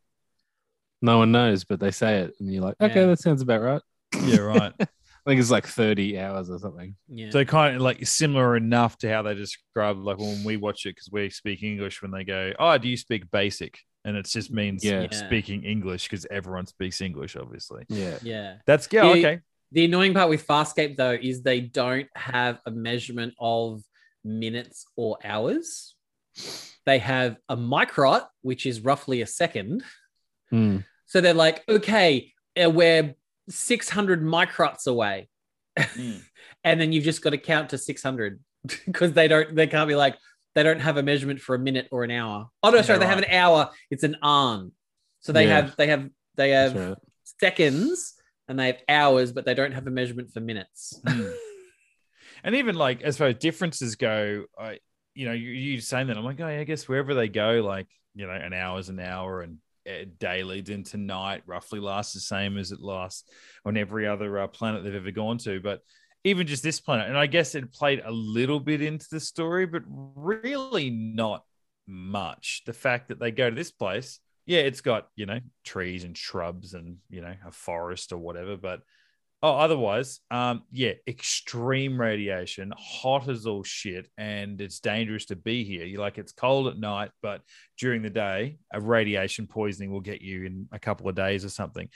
S2: No one knows, but they say it, and you're like, okay,
S3: Yeah.
S2: that sounds about right.
S1: Yeah, right.
S2: I think it's like 30 hours or something.
S3: Yeah.
S1: So kind of like similar enough to how they describe like when we watch it because we speak English when they go, oh, do you speak basic? And it just means
S2: Yeah.
S3: Yeah.
S1: speaking English because everyone speaks English, obviously.
S2: Yeah.
S3: yeah.
S1: That's yeah,
S3: Yeah.
S1: okay.
S3: The annoying part with Farscape though is they don't have a measurement of minutes or hours. They have a microt, which is roughly a second.
S2: Hmm.
S3: So they're like, okay, uh, we're 600 microts away.
S1: Mm.
S3: and then you've just got to count to 600 because they don't, they can't be like, they don't have a measurement for a minute or an hour. Oh, no,
S1: Yeah,
S3: sorry, they have an hour. It's an arn. So they
S2: Yeah.
S3: have, they have, they have
S2: right.
S3: seconds and they have hours, but they don't have a measurement for minutes.
S1: Mm. and even like as far as differences go, I you know, you, you saying that I'm like, oh yeah, I guess wherever they go, like you know, an hour's an hour, and uh, day leads into night, roughly lasts the same as it lasts on every other uh, planet they've ever gone to. But even just this planet, and I guess it played a little bit into the story, but really not much. The fact that they go to this place, yeah, it's got you know trees and shrubs and you know a forest or whatever, but oh, otherwise, um, yeah, extreme radiation, hot as all shit, and it's dangerous to be here. You like it's cold at night, but during the day, a radiation poisoning will get you in a couple of days or something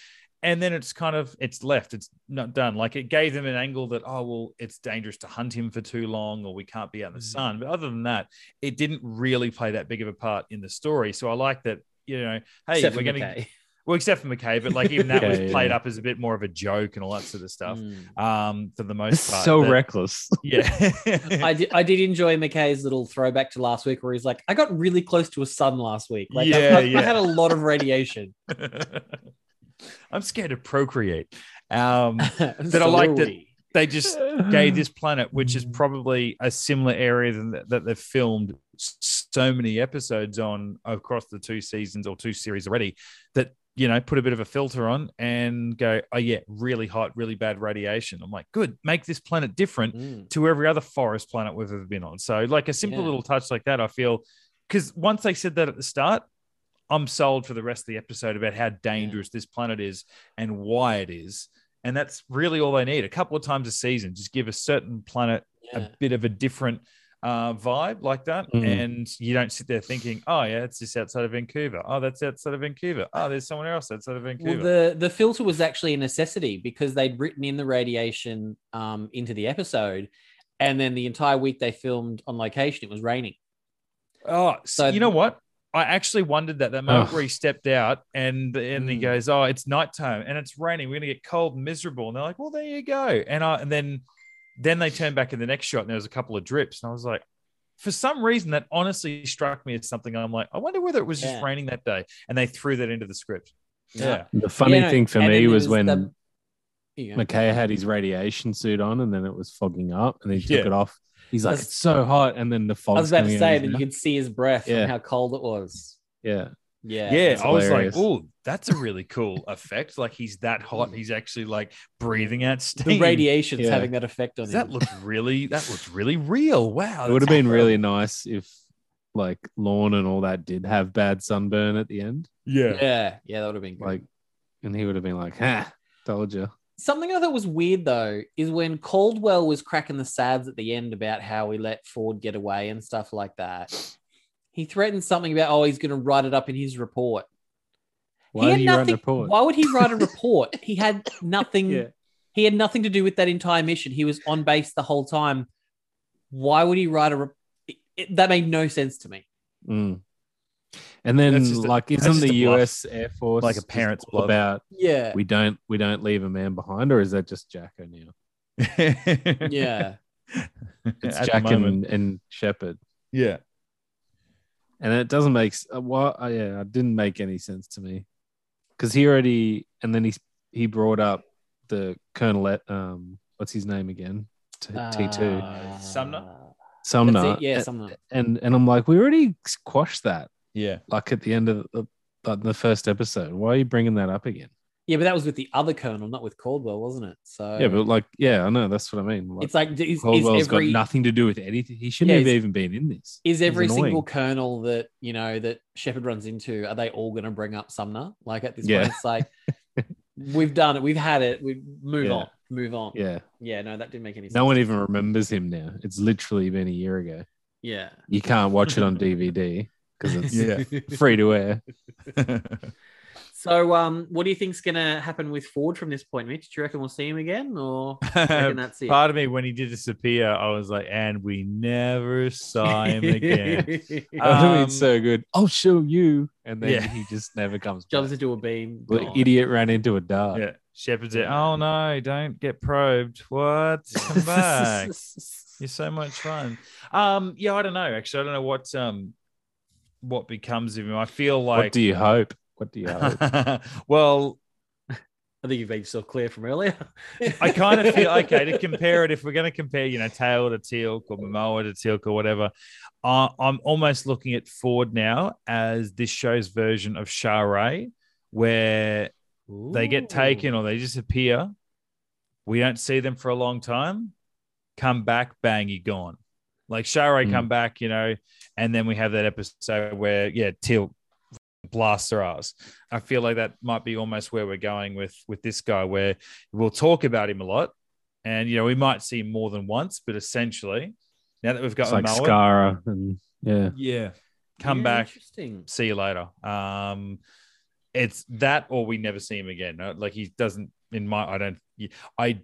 S1: and then it's kind of it's left it's not done like it gave them an angle that oh well it's dangerous to hunt him for too long or we can't be out in the
S3: Mm.
S1: sun but other than that it didn't really play that big of a part in the story so i like that you know hey we're gonna
S3: McKay.
S1: Well except for mckay but like even that was
S2: Yeah,
S1: played
S2: yeah.
S1: up as a bit more of a joke and all that sort of stuff
S3: Mm.
S1: um for the most part
S2: so
S1: that-
S2: reckless.
S1: yeah
S3: I did, I did enjoy McKay's little throwback to last week where he's like, I got really close to a sun last week. Like, I-
S1: Yeah,
S3: I,
S1: yeah.
S3: I had a lot of radiation.
S1: i'm scared to procreate um that I like that they just gave this planet, which is probably a similar area than that, that they've filmed so many episodes on across the two seasons or two series already. That you know, put a bit of a filter on and go, oh yeah, really hot, really bad radiation. I'm like, good, make this planet different
S3: Mm.
S1: to every other forest planet we've ever been on. So, like a simple
S3: Yeah.
S1: little touch like that, I feel because once they said that at the start, I'm sold for the rest of the episode about how dangerous this planet is and why it is. And that's really all they need. A couple of times a season, just give a certain planet
S3: Yeah.
S1: a bit of a different uh, vibe like that.
S2: Mm.
S1: And you don't sit there thinking, oh, yeah, it's just outside of Vancouver. Oh, that's outside of Vancouver. Oh, there's someone else outside of Vancouver.
S3: Well, the the filter was actually a necessity because they'd written in the radiation um, into the episode, and then the entire week they filmed on location, it was raining.
S1: Oh, so you know what? I actually wondered that that moment where he stepped out and and he
S3: Mm.
S1: goes, "Oh, it's nighttime and it's raining. We're gonna get cold and miserable." And they're like, "Well, there you go." And I and then then they turned back in the next shot and there was a couple of drips and I was like, for some reason that honestly struck me as something. I'm like, I wonder whether it was just raining that day and they threw that into the script. Yeah,
S2: The funny
S3: Yeah, no,
S2: thing for me was
S3: was
S2: when
S3: the- Here.
S2: McKay had his radiation suit on and then it was fogging up and he took
S1: Yeah.
S2: it off. He's like,
S3: That's-
S2: it's so hot. And then the fog.
S3: I was about to say that you could see his breath
S2: Yeah.
S3: and how cold it was.
S2: Yeah.
S3: Yeah,
S1: yeah. I was
S2: hilarious.
S1: like, oh, that's a really cool effect. Like he's that hot, he's actually like breathing out steam.
S3: the
S1: steam.
S3: radiation's
S2: Yeah.
S3: having that effect on him.
S1: That looked really, that looked really real. Wow,
S2: it would have
S1: that's
S2: been really nice if like Lorne and all that did have bad sunburn at the end.
S1: Yeah,
S3: yeah, yeah, that would have been good.
S2: Like, and he would have been like, ha, told you.
S3: Something I thought was weird though is when Caldwell was cracking the sads at the end about how we let Ford get away and stuff like that. He threatened something about oh he's going to write it up in his report.
S2: Why
S3: he had
S2: you write a
S3: nothing.
S2: report?
S3: Why would he write a report? he had nothing.
S2: Yeah.
S3: He had nothing to do with that entire mission. He was on base the whole time. Why would he write a? Re- it- it- that made no sense to me.
S2: Mm. And then,
S1: That's just a-
S2: like, isn't the. U.S. Air Force
S1: Like a parent's
S2: all
S1: bluff.
S2: about
S3: Yeah,
S2: we don't we don't leave a man behind, or is that just Jack O'Neill?
S3: yeah.
S2: It's
S1: At
S2: Jack and, and Shepard,
S1: yeah.
S2: And it doesn't make s- uh, what? Uh, yeah, it didn't make any sense to me because he already and then he he brought up the Colonel. at- Um, what's his name again? T two
S3: Uh,
S1: Sumner?
S2: Sumner.
S3: Yeah,
S2: and-
S3: Sumner.
S2: And and I'm like, we already quashed that.
S1: Yeah.
S2: Like at the end of the, the, the first episode. Why are you bringing that up again?
S3: Yeah, but that was with the other colonel, not with Caldwell, wasn't it? So
S2: Yeah, but like, yeah, I know that's what I mean. Like,
S3: it's like is, is every
S2: got nothing to do with anything. He shouldn't
S3: Yeah,
S2: have
S3: is-
S2: even been in this.
S3: is every
S2: annoying.
S3: single colonel that you know that Shepard runs into, are they all going to bring up Sumner? Like at this
S2: Yeah.
S3: point, it's like we've done it, we've had it, we move
S2: Yeah.
S3: on, move on.
S2: Yeah.
S3: yeah, no, that didn't make any sense.
S2: No one even remembers him now. It's literally been a year ago.
S3: yeah.
S2: You can't watch it on DVD because it's
S1: Yeah.
S2: free to air.
S3: So, um, what do you think's going to happen with Ford from this point, Mitch? Do you reckon we'll see him again, or do you reckon that's it?
S1: Part of me, when he did disappear, I was like, and we never saw him again.
S2: That would have
S1: Um,
S2: been so good. I'll show you. And then
S1: Yeah.
S2: he just never comes
S3: Jumps
S2: back.
S3: into a beam.
S2: The
S3: gone.
S2: idiot ran into a dart.
S1: yeah. Shepard it. Oh no, don't get probed. What? Come back. You're so much fun. Um, yeah, I don't know. Actually, I don't know what um what becomes of him. I feel like
S2: what do you hope? What do you hope?
S1: well,
S3: I think you've made yourself clear from earlier.
S1: I kind of feel okay to compare it. If we're going to compare, you know, Tail to Teal'c or Momoa to Teal'c or whatever, uh, I'm almost looking at Ford now as this show's version of Sha're where they get taken or they disappear. We don't see them for a long time. Come back, bang, you're gone. Like Sha're
S2: Mm.
S1: come back, you know, and then we have that episode where yeah, Teal blasts her ass. I feel like that might be almost where we're going with with this guy, where we'll talk about him a lot, and you know we might see him more than once, but essentially now that we've got
S2: It's like
S1: Momoa,
S2: Skara and yeah.
S1: yeah, come
S3: Yeah,
S1: back, see you later. Um, it's that or we never see him again. Like he doesn't in my I don't I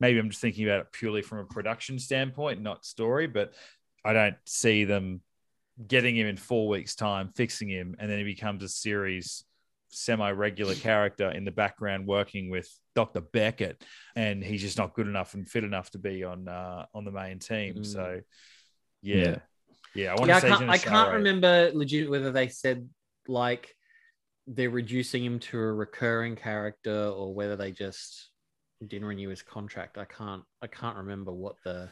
S1: maybe I'm just thinking about it purely from a production standpoint, not story, but I don't see them getting him in four weeks' time, fixing him, and then he becomes a series semi-regular character in the background working with Dr. Beckett, and he's just not good enough and fit enough to be on uh, on the main team.
S3: Mm.
S1: So yeah.
S2: Yeah.
S1: Yeah, I want
S3: yeah,
S1: to say he's
S3: can't, I can't remember legit whether they said like they're reducing him to a recurring character or whether they just didn't renew his contract. I can't I can't remember what the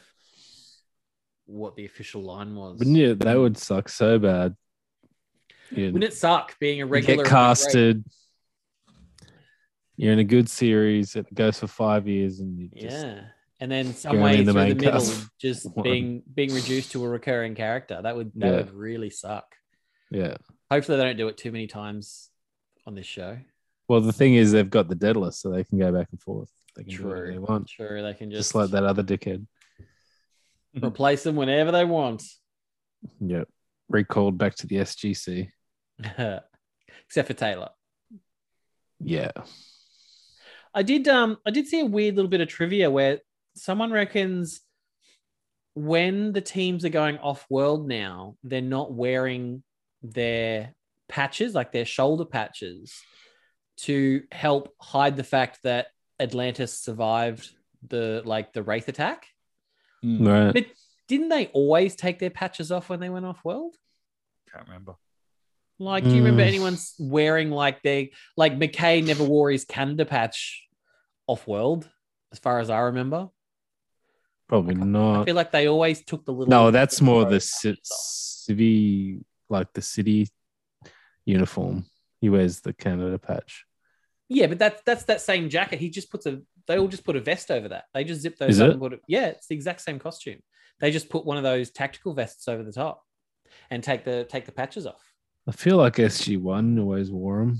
S3: what the official line was.
S2: Wouldn't you? That would suck so bad. You
S3: Wouldn't it suck being a regular?
S2: get
S3: and be great?
S2: casted. You're in a good series. It goes for five years, and you just
S3: Yeah. And then some way
S2: in the
S3: through the middle,
S2: cast.
S3: just
S2: One.
S3: being being reduced to a recurring character. That would that
S2: Yeah.
S3: would really suck.
S2: yeah.
S3: Hopefully they don't do it too many times on this show.
S2: Well, the thing is, they've got the Daedalus, so they can go back and forth. They can do
S3: True.
S2: they want,
S3: True, they can
S2: just
S3: just,
S2: like that other dickhead.
S3: Replace them whenever they want.
S2: Yep. Recalled back to the SGC.
S3: Except for Teyla.
S2: Yeah.
S3: I did um I did see a weird little bit of trivia where someone reckons when the teams are going off world now, they're not wearing their patches, like their shoulder patches, to help hide the fact that Atlantis survived the like the Wraith attack.
S2: Right.
S3: But didn't they always take their patches off when they went off world?
S1: Can't remember.
S3: Like, do you remember
S2: Mm.
S3: anyone s- wearing like they like McKay never wore his Canada patch off world, as far as I remember.
S2: Probably not.
S3: I feel like they always took the little.
S2: No, that's more the
S3: patches
S2: ci-
S3: off.
S2: like the city uniform. He wears the Canada patch.
S3: Yeah, but that's that's that same jacket. He just puts a. They all just put a vest over that. They just zip those
S2: Is
S3: up
S2: it?
S3: and put it. Yeah, it's the exact same costume. They just put one of those tactical vests over the top, and take the take the patches off.
S2: I feel like SG One always wore them.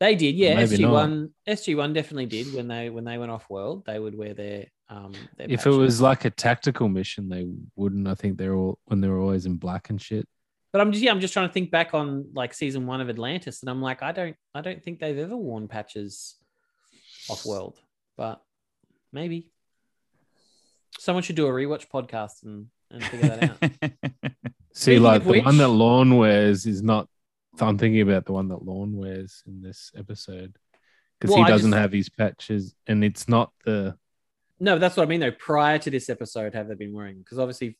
S3: They did, yeah. SG one, SG one definitely did when they when they went off world. They would wear their um. Their
S2: If it was like a tactical mission, they wouldn't. I think they're all when they were always in black and shit.
S3: But I'm just yeah, I'm just trying to think back on like season one of Atlantis, and I'm like, I don't I don't think they've ever worn patches off world, but maybe someone should do a rewatch podcast and, and figure that out.
S2: See,
S3: Speaking
S2: like
S3: of
S2: the one that Lorne wears is not. I'm thinking about the one that Lorne wears in this episode because
S3: Well,
S2: he doesn't
S3: just-
S2: have his patches, and it's not the.
S3: no, that's what I mean though. Prior to this episode, have they been wearing? Because obviously,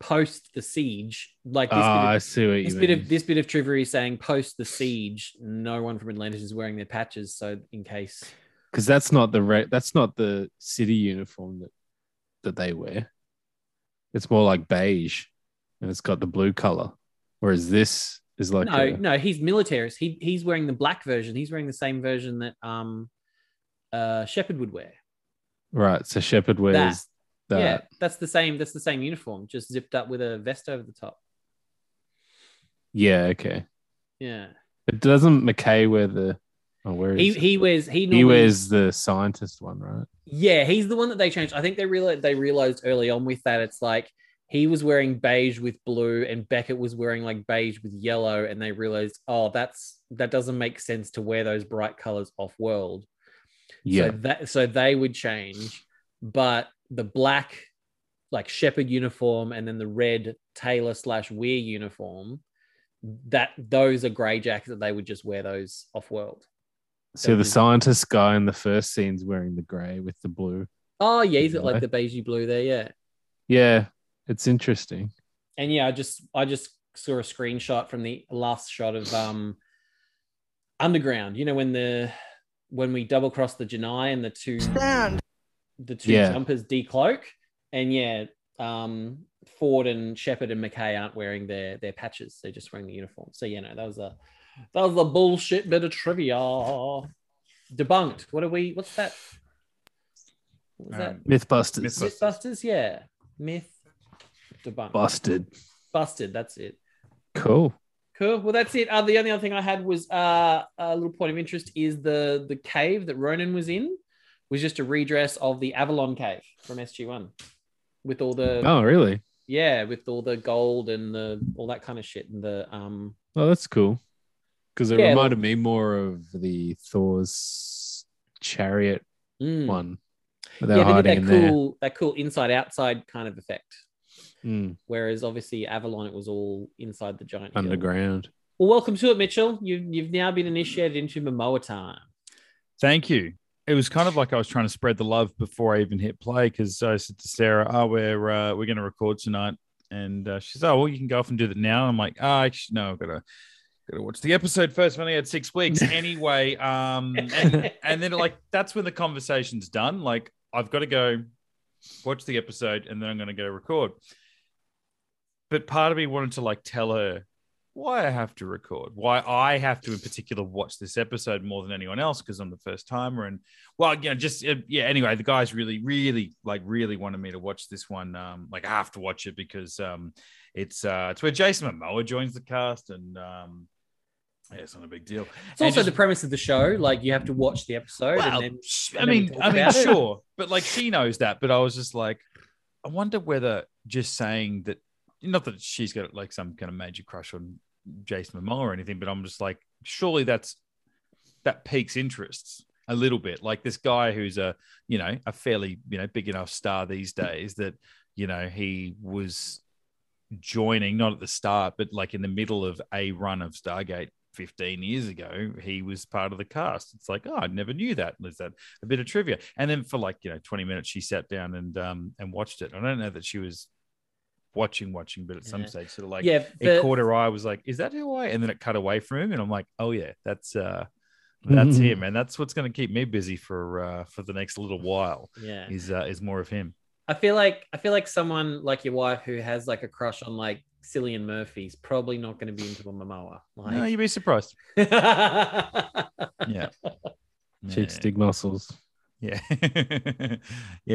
S3: post the siege, like this,
S2: Ah,
S3: bit,
S2: I see what you
S3: this
S2: mean.
S3: bit of this bit of trivia is saying post the siege, no one from Atlantis is wearing their patches. So in case,
S2: because that's not the re- that's not the city uniform that that they wear. It's more like beige, and it's got the blue color. Whereas this is like
S3: no,
S2: a-
S3: no, he's militarist. He he's wearing the black version. He's wearing the same version that um, uh, Shepard would wear.
S2: right. So Shepard wears that.
S3: Yeah, that's the same. That's the same uniform, just zipped up with a vest over the top.
S2: Yeah, okay.
S3: Yeah,
S2: But doesn't McKay wear the? Oh, where is
S3: he he wears he
S2: he
S3: normally,
S2: wears the scientist one, right?
S3: Yeah, he's the one that they changed. I think they realized they realized early on with that it's like he was wearing beige with blue and Beckett was wearing like beige with yellow, and they realized oh that's that doesn't make sense to wear those bright colors off world.
S2: Yeah.
S3: So that so they would change, but the black like Shepard uniform and then the red Teyla slash Weir uniform, that those are grey jackets that they would just wear those off world.
S2: So the scientist guy in the first scene's wearing the grey with the blue.
S3: Oh yeah, he's got like the beigey blue there, yeah.
S2: Yeah, it's interesting.
S3: And yeah, I just I just saw a screenshot from the last shot of um underground. You know when the when we double cross the Genii and the two the two
S2: Yeah.
S3: jumpers decloak, and yeah, um Ford and Shepard and McKay aren't wearing their their patches; they're just wearing the uniform. So yeah, no, that was a that was a bullshit bit of trivia. Debunked. What are we? What's that? What was that?
S2: Mythbusters.
S3: Mythbusters, yeah. Myth debunked.
S2: Busted.
S3: Busted. That's it.
S2: Cool.
S3: Cool. Well, that's it. Uh, the only other thing I had was uh, a little point of interest is the the cave that Ronan was in was just a redress of the Avalon cave from SG One, with all the
S2: Oh, really?
S3: yeah, with all the gold and the all that kind of shit and the um
S2: Oh, that's cool. Because it
S3: Yeah,
S2: reminded me more of the Thor's chariot
S3: mm.
S2: one.
S3: yeah,
S2: Where They're
S3: did
S2: hiding
S3: that
S2: in there.
S3: cool that cool inside outside kind of effect.
S2: Mm,
S3: Whereas obviously Avalon, it was all inside the giant hill.
S2: underground.
S3: Well, welcome to it, Mitchell. You've you've now been initiated into Momoa time.
S1: Thank you. It was kind of like I was trying to spread the love before I even hit play because I said to Sarah, "Oh, we're uh, we're going to record tonight," and uh, she said, "Oh, well, you can go off and do that now." I'm like, "Oh, no, I've got to." Got to watch the episode first. I've only had six weeks anyway. Um, and, and then like that's when the conversation's done. Like I've got to go watch the episode and then I'm going to go record. But part of me wanted to like tell her why I have to record, why I have to in particular watch this episode more than anyone else because I'm the first timer. And well, you know, just uh, yeah. Anyway, the guys really, really like really wanted me to watch this one. Um, like I have to watch it because um, it's uh, it's where Jason Momoa joins the cast, and um, yeah, it's not a big deal.
S3: It's also the premise of the show. Like you have to watch the episode.
S1: Well,
S3: and then, and
S1: I mean, I mean,
S3: about it.
S1: sure, but like she knows that. But I was just like, I wonder whether just saying that, not that she's got like some kind of major crush on Jason Momoa or anything, but I'm just like, surely that's that piques interests a little bit. Like this guy who's a, you know, a fairly, you know, big enough star these days that, you know, he was joining not at the start, but like in the middle of a run of Stargate 15 years ago, he was part of the cast. It's like, oh, I never knew that. There's that a bit of trivia. And then for like, you know, 20 minutes, she sat down and um and watched it. I don't know that she was watching, watching, but at some
S3: Yeah.
S1: stage, sort of like
S3: Yeah,
S1: it caught her eye, was like, is that who I? And then it cut away from him, and I'm like, oh yeah, that's uh that's him, and that's what's going to keep me busy for uh for the next little while.
S3: Yeah.
S1: is uh, is more of him.
S3: I feel like I feel like someone like your wife who has like a crush on like Cillian Murphy's probably not going to be into a Momoa. Like,
S1: No, you'd be surprised. yeah.
S2: Cheek stick muscles.
S1: Yeah. yeah.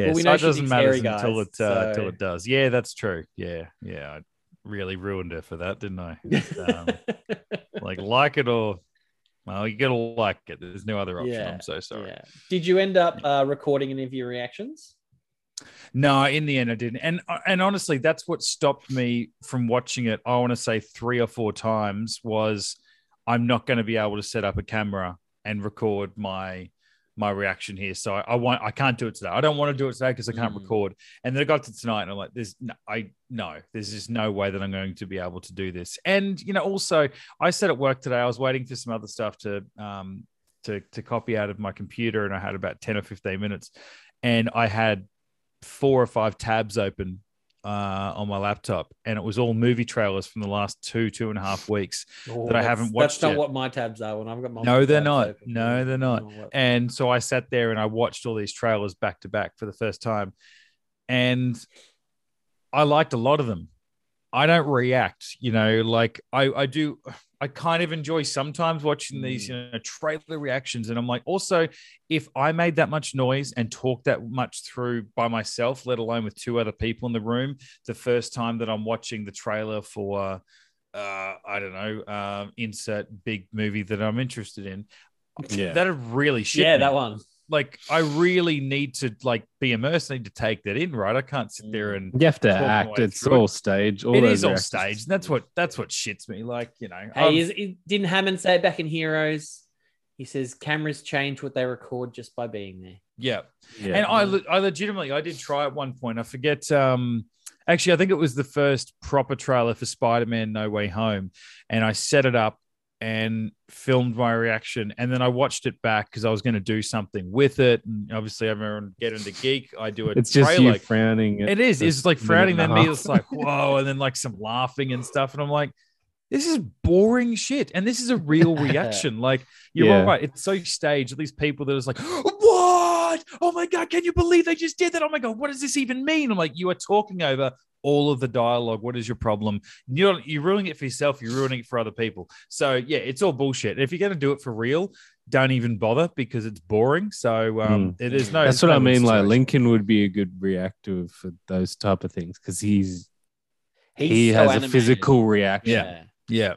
S3: Well, we
S1: so
S3: know
S1: it doesn't matter
S3: hairy
S1: until it uh,
S3: so-
S1: till it does. Yeah, that's true. Yeah. Yeah. I really ruined her for that, didn't I? Um, like like it or well, you gotta like it. There's no other option.
S3: Yeah,
S1: I'm so sorry.
S3: Yeah. Did you end up uh, recording any of your reactions?
S1: No, in the end, I didn't. And uh, and honestly, that's what stopped me from watching it. I want to say three or four times was I'm not going to be able to set up a camera and record my my reaction here. So I, I want I can't do it today. I don't want to do it today because I can't record. And then I got to tonight and I'm like, there's no, I no, there's just no way that I'm going to be able to do this. And you know, also I said at work today, I was waiting for some other stuff to um to to copy out of my computer, and I had about 10 or 15 minutes, and I had four or five tabs open uh, on my laptop, and it was all movie trailers from the last two, two and a half weeks
S3: Oh,
S1: that I haven't watched
S3: That's not
S1: yet.
S3: what my tabs are when I've got my
S1: No, they're not. No, they're not. And so I sat there and I watched all these trailers back to back for the first time. And I liked a lot of them. I don't react, you know, like I, I do. I kind of enjoy sometimes watching these, you know, trailer reactions. And I'm like, also, if I made that much noise and talked that much through by myself, let alone with two other people in the room, the first time that I'm watching the trailer for, uh, I don't know, um, insert big movie that I'm interested in,
S2: Yeah.
S1: that'd really shit.
S3: Yeah,
S1: me.
S3: that one.
S1: Like, I really need to like be immersed. I need to take that in, right? I can't sit there and
S2: You have to act. It's
S1: through it.
S2: all stage. All
S1: It
S2: those
S1: is all
S2: reactions.
S1: staged. And that's what that's what shits me. Like, you know,
S3: Hey, is, is- didn't Hammond say it back in Heroes? He says cameras change what they record just by being there.
S1: Yeah.
S2: Yeah.
S1: And I, le- I legitimately, I did try at one point. I forget. Um, actually, I think it was the first proper trailer for Spider-Man: No Way Home, and I set it up and filmed my reaction, and then I watched it back because I was going to do something with it. And obviously, everyone get into geek. I do it.
S2: It's just
S1: trailer.
S2: you frowning.
S1: It is. It's like frowning. Then me, it's like whoa, and then like some laughing and stuff, and I'm like. This is boring shit, and this is a real reaction. Like you're
S2: Yeah.
S1: all right. It's so staged. These people that is like, oh, what? Oh my god, can you believe they just did that? Oh my god, what does this even mean? I'm like, you are talking over all of the dialogue. What is your problem? You're you're ruining it for yourself. You're ruining it for other people. So yeah, it's all bullshit. If you're going to do it for real, don't even bother because it's boring. So um, it is no.
S2: That's what I mean. Like. Lincoln would be a good reactor for those type of things because he's
S3: He's
S2: he
S3: so
S2: has
S3: animated.
S2: a physical reaction.
S3: Yeah.
S1: Yeah.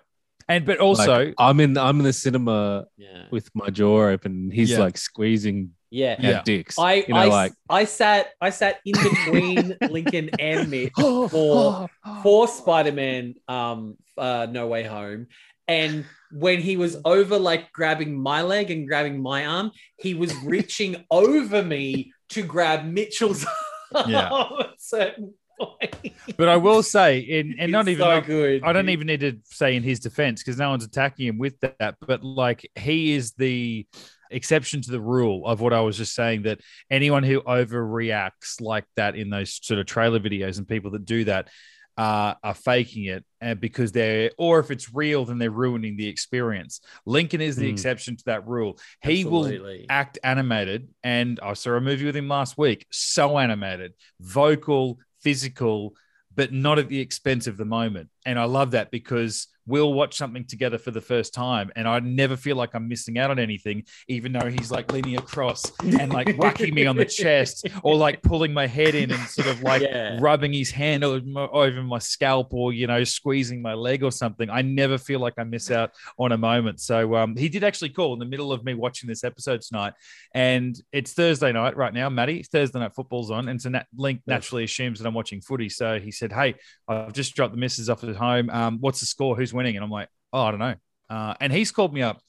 S1: And but also
S2: Like, I'm in I'm in the cinema
S3: Yeah.
S2: with my jaw open. He's
S1: Yeah.
S2: like squeezing
S3: Yeah.
S2: our
S1: Yeah.
S2: dicks.
S3: I,
S2: you know,
S3: I,
S2: like
S3: I sat I sat in between Lincoln and Mitch for for Spider-Man um uh No Way Home. And when he was over like grabbing my leg and grabbing my arm, he was reaching over me to grab Mitchell's arm
S1: Yeah.
S3: at a certain point.
S1: but I will say in and not even
S3: so good.
S1: I don't even need to say in his defense because no one's attacking him with that. But like he is the exception to the rule of what I was just saying that anyone who overreacts like that in those sort of trailer videos and people that do that uh, are faking it and because they're or if it's real then they're ruining the experience. Lincoln is the
S2: Mm.
S1: exception to that rule. He will act animated and I saw a movie with him last week. So animated, vocal, physical, but not at the expense of the moment. And I love that because we'll watch something together for the first time and I never feel like I'm missing out on anything, even though he's like leaning across and like whacking me on the chest or like pulling my head in and sort of like
S3: Yeah.
S1: rubbing his hand over my, scalp or, you know, squeezing my leg or something. I never feel like I miss out on a moment. So um, he did actually call in the middle of me watching this episode tonight. And it's Thursday night right now, Maddie. Thursday night football's on. And so Nat- Link naturally assumes that I'm watching footy. So he said, Hey, I've just dropped the missus off at home. Um, what's the score? Who's winning? And I'm like, Oh, I don't know. Uh, and he's called me up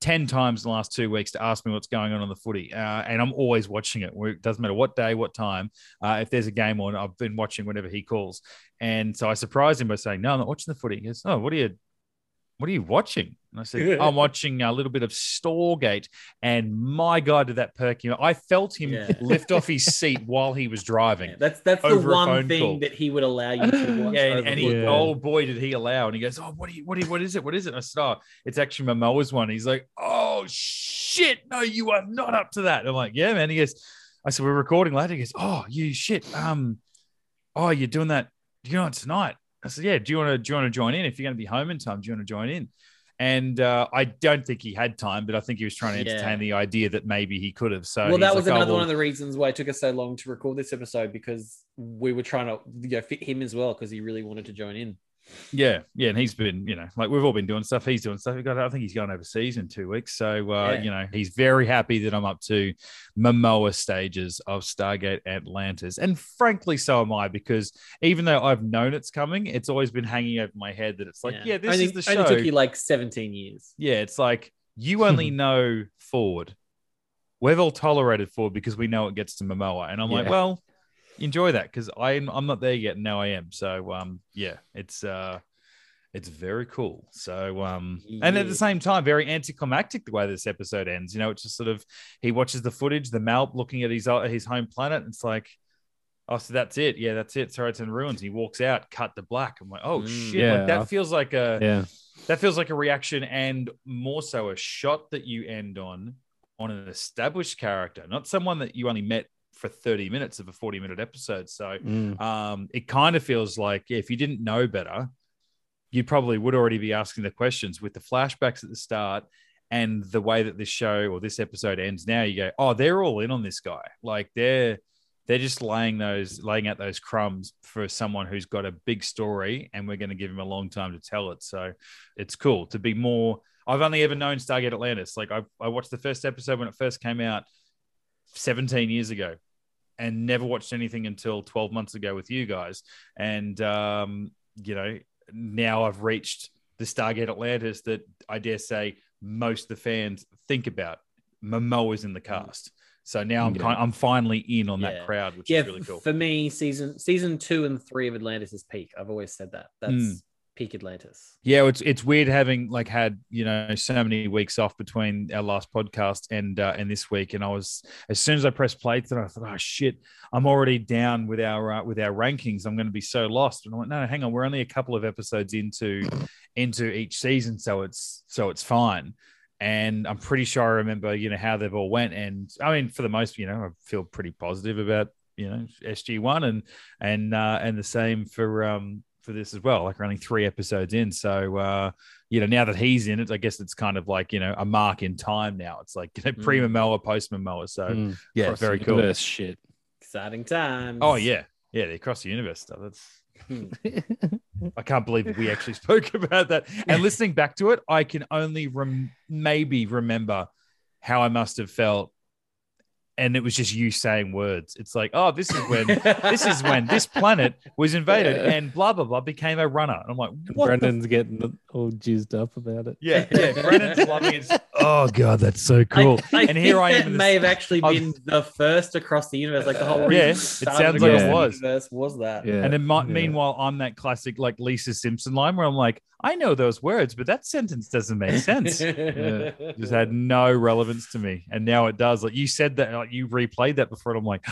S1: 10 times in the last two weeks to ask me what's going on on the footy. Uh, and I'm always watching it. It doesn't matter what day, what time. Uh, if there's a game on, I've been watching whenever he calls. And so I surprised him by saying, No, I'm not watching the footy. He goes, Oh, what are you? What are you watching? And I said, I'm watching a little bit of Stargate. And my God, did that perk him. I felt him
S3: Yeah.
S1: lift off his seat while he was driving.
S3: Yeah, that's that's the one thing
S1: call.
S3: that he would allow you to watch.
S1: Yeah, and, and he,
S3: football.
S1: oh boy, did he allow? And he goes, oh, what do you, what do you, what is it? What is it? And I said, oh, it's actually Momoa's one. He's like, oh shit, no, you are not up to that. I'm like, yeah, man. He goes, I said, we're recording later. He goes, oh, you shit. Um, oh, you're doing that. You're on tonight. I said, yeah. Do you want to, do you want to join in? If you're going to be home in time, do you want to join in? And uh, I don't think he had time, but I think he was trying to
S3: Yeah.
S1: entertain the idea that maybe he could have. So
S3: well, that was
S1: like, oh,
S3: another
S1: well-
S3: one of the reasons why it took us so long to record this episode because we were trying to you know, fit him as well because he really wanted to join in.
S1: Yeah, yeah, and he's been, you know, like we've all been doing stuff. He's doing stuff. Got, I think he's going overseas in two weeks. So, uh,
S3: Yeah.
S1: you know, he's very happy that I'm up to Momoa stages of Stargate Atlantis, and frankly, so am I because even though I've known it's coming, it's always been hanging over my head that it's like, yeah, this
S3: only,
S1: is the show.
S3: Only took you like 17 years.
S1: yeah, it's like you only know Ford. We've all tolerated Ford because we know it gets to Momoa, and I'm like, well, enjoy that because I'm I'm not there yet, and now I am. So um, yeah, it's uh, it's very cool. So um, and at the same time, very anticlimactic the way this episode ends. You know, it's just sort of he watches the footage, the MALP looking at his uh, his home planet, and it's like. Oh, so that's it. Yeah, that's it. Sorry, it's in ruins. He walks out, cut to black. I'm like, oh
S3: Mm.
S1: shit!
S2: Yeah,
S1: like that
S2: I've-
S1: feels like a
S2: yeah.
S1: that feels like a reaction and more so a shot that you end on on an established character not someone that you only met for 30 minutes of a 40 minute episode. So
S2: Mm.
S1: um, it kind of feels like if you didn't know better you probably would already be asking the questions. With the flashbacks at the start and the way that this show or this episode ends now you go oh they're all in on this guy. Like they're they're just laying those laying out those crumbs for someone who's got a big story and we're going to give him a long time to tell it. So it's cool to be more i've only ever known stargate atlantis. Like i, I watched the first episode when it first came out 17 years ago and never watched anything until 12 months ago with you guys and um you know now i've reached the stargate atlantis that i dare say most of the fans think about momoa's in the cast so now i'm
S2: Yeah.
S1: kind i'm finally in on
S3: Yeah.
S1: that crowd which
S3: yeah,
S1: is really cool
S3: for me, season season two and three of Atlantis is peak. I've always said that. That's
S1: Mm.
S3: Peak Atlantis.
S1: Yeah, it's it's weird having like had you know so many weeks off between our last podcast and uh, and this week, and I was as soon as I pressed play, then I thought, oh shit, I'm already down with our uh, with our rankings. I'm going to be so lost. And I went, no, hang on, we're only a couple of episodes into into each season, so it's so it's fine. And I'm pretty sure I remember you know how they've all went, and I mean for the most, you know, I feel pretty positive about you know SG one and and uh, and the same for um for this as well. Like we're only three episodes in, so uh, you know now that he's in it, I guess it's kind of like you know a mark in time now. It's like you know, pre Momoa, post Momoa. So
S2: Mm.
S1: yeah, very cool.
S2: universe shit.
S3: Exciting times.
S1: Oh yeah, yeah, they across the universe stuff. That's I can't believe we actually spoke about that. And listening back to it, I can only rem- maybe remember how I must have felt. And it was just you saying words. It's like, oh, this is when this is when this planet was invaded
S2: Yeah.
S1: and blah blah blah became a runner. And I'm like, what
S2: Brendan's getting all juiced up about it.
S1: Yeah, yeah. Brennan's loving it. Oh god, that's so cool.
S3: I, I
S1: and here
S3: think
S1: I am.
S3: that may have actually
S1: I was-
S3: been the first across the universe. Like the whole
S1: Yeah,
S3: reason
S1: it sounds like it
S3: the
S1: was.
S3: universe was that.
S2: Yeah.
S1: And then, my,
S2: Yeah.
S1: meanwhile, I'm that classic like Lisa Simpson line where I'm like, I know those words, but that sentence doesn't make sense. Just had no relevance to me, and now it does. Like you said that, like you replayed that before, and I'm like,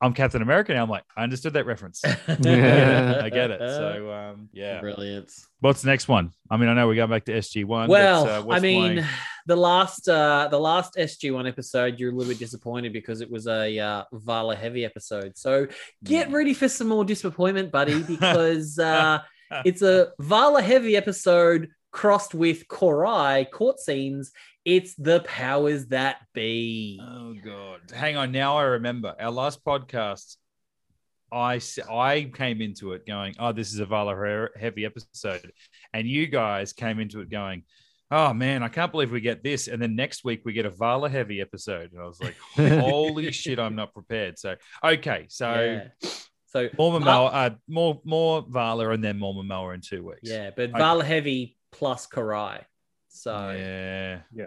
S1: I'm Captain America now. I'm like, I understood that reference.
S2: Yeah.
S1: I get it. So um, yeah.
S3: Brilliant.
S1: What's the next one? I mean, I know we're going back to SG one.
S3: Well,
S1: but, uh,
S3: I
S1: what's
S3: mean,
S1: playing?
S3: The last uh the last SG one episode, you're a little bit disappointed because it was a uh, Vala heavy episode. So get ready for some more disappointment, buddy, because uh it's a Vala heavy episode crossed with Cor-ai court scenes. It's the powers that be.
S1: Oh god! Hang on. Now I remember our last podcast. I I came into it going, "Oh, this is a Vala heavy episode," and you guys came into it going, "Oh man, I can't believe we get this." And then next week we get a Vala heavy episode, and I was like, "Holy shit, I'm not prepared." So okay, so
S3: Yeah. So
S1: more
S3: Va-
S1: Momoa, uh, more more Vala, and then more Momoa in two weeks.
S3: Yeah, but
S1: Okay.
S3: Vala heavy plus Korai. So
S1: yeah,
S2: yeah.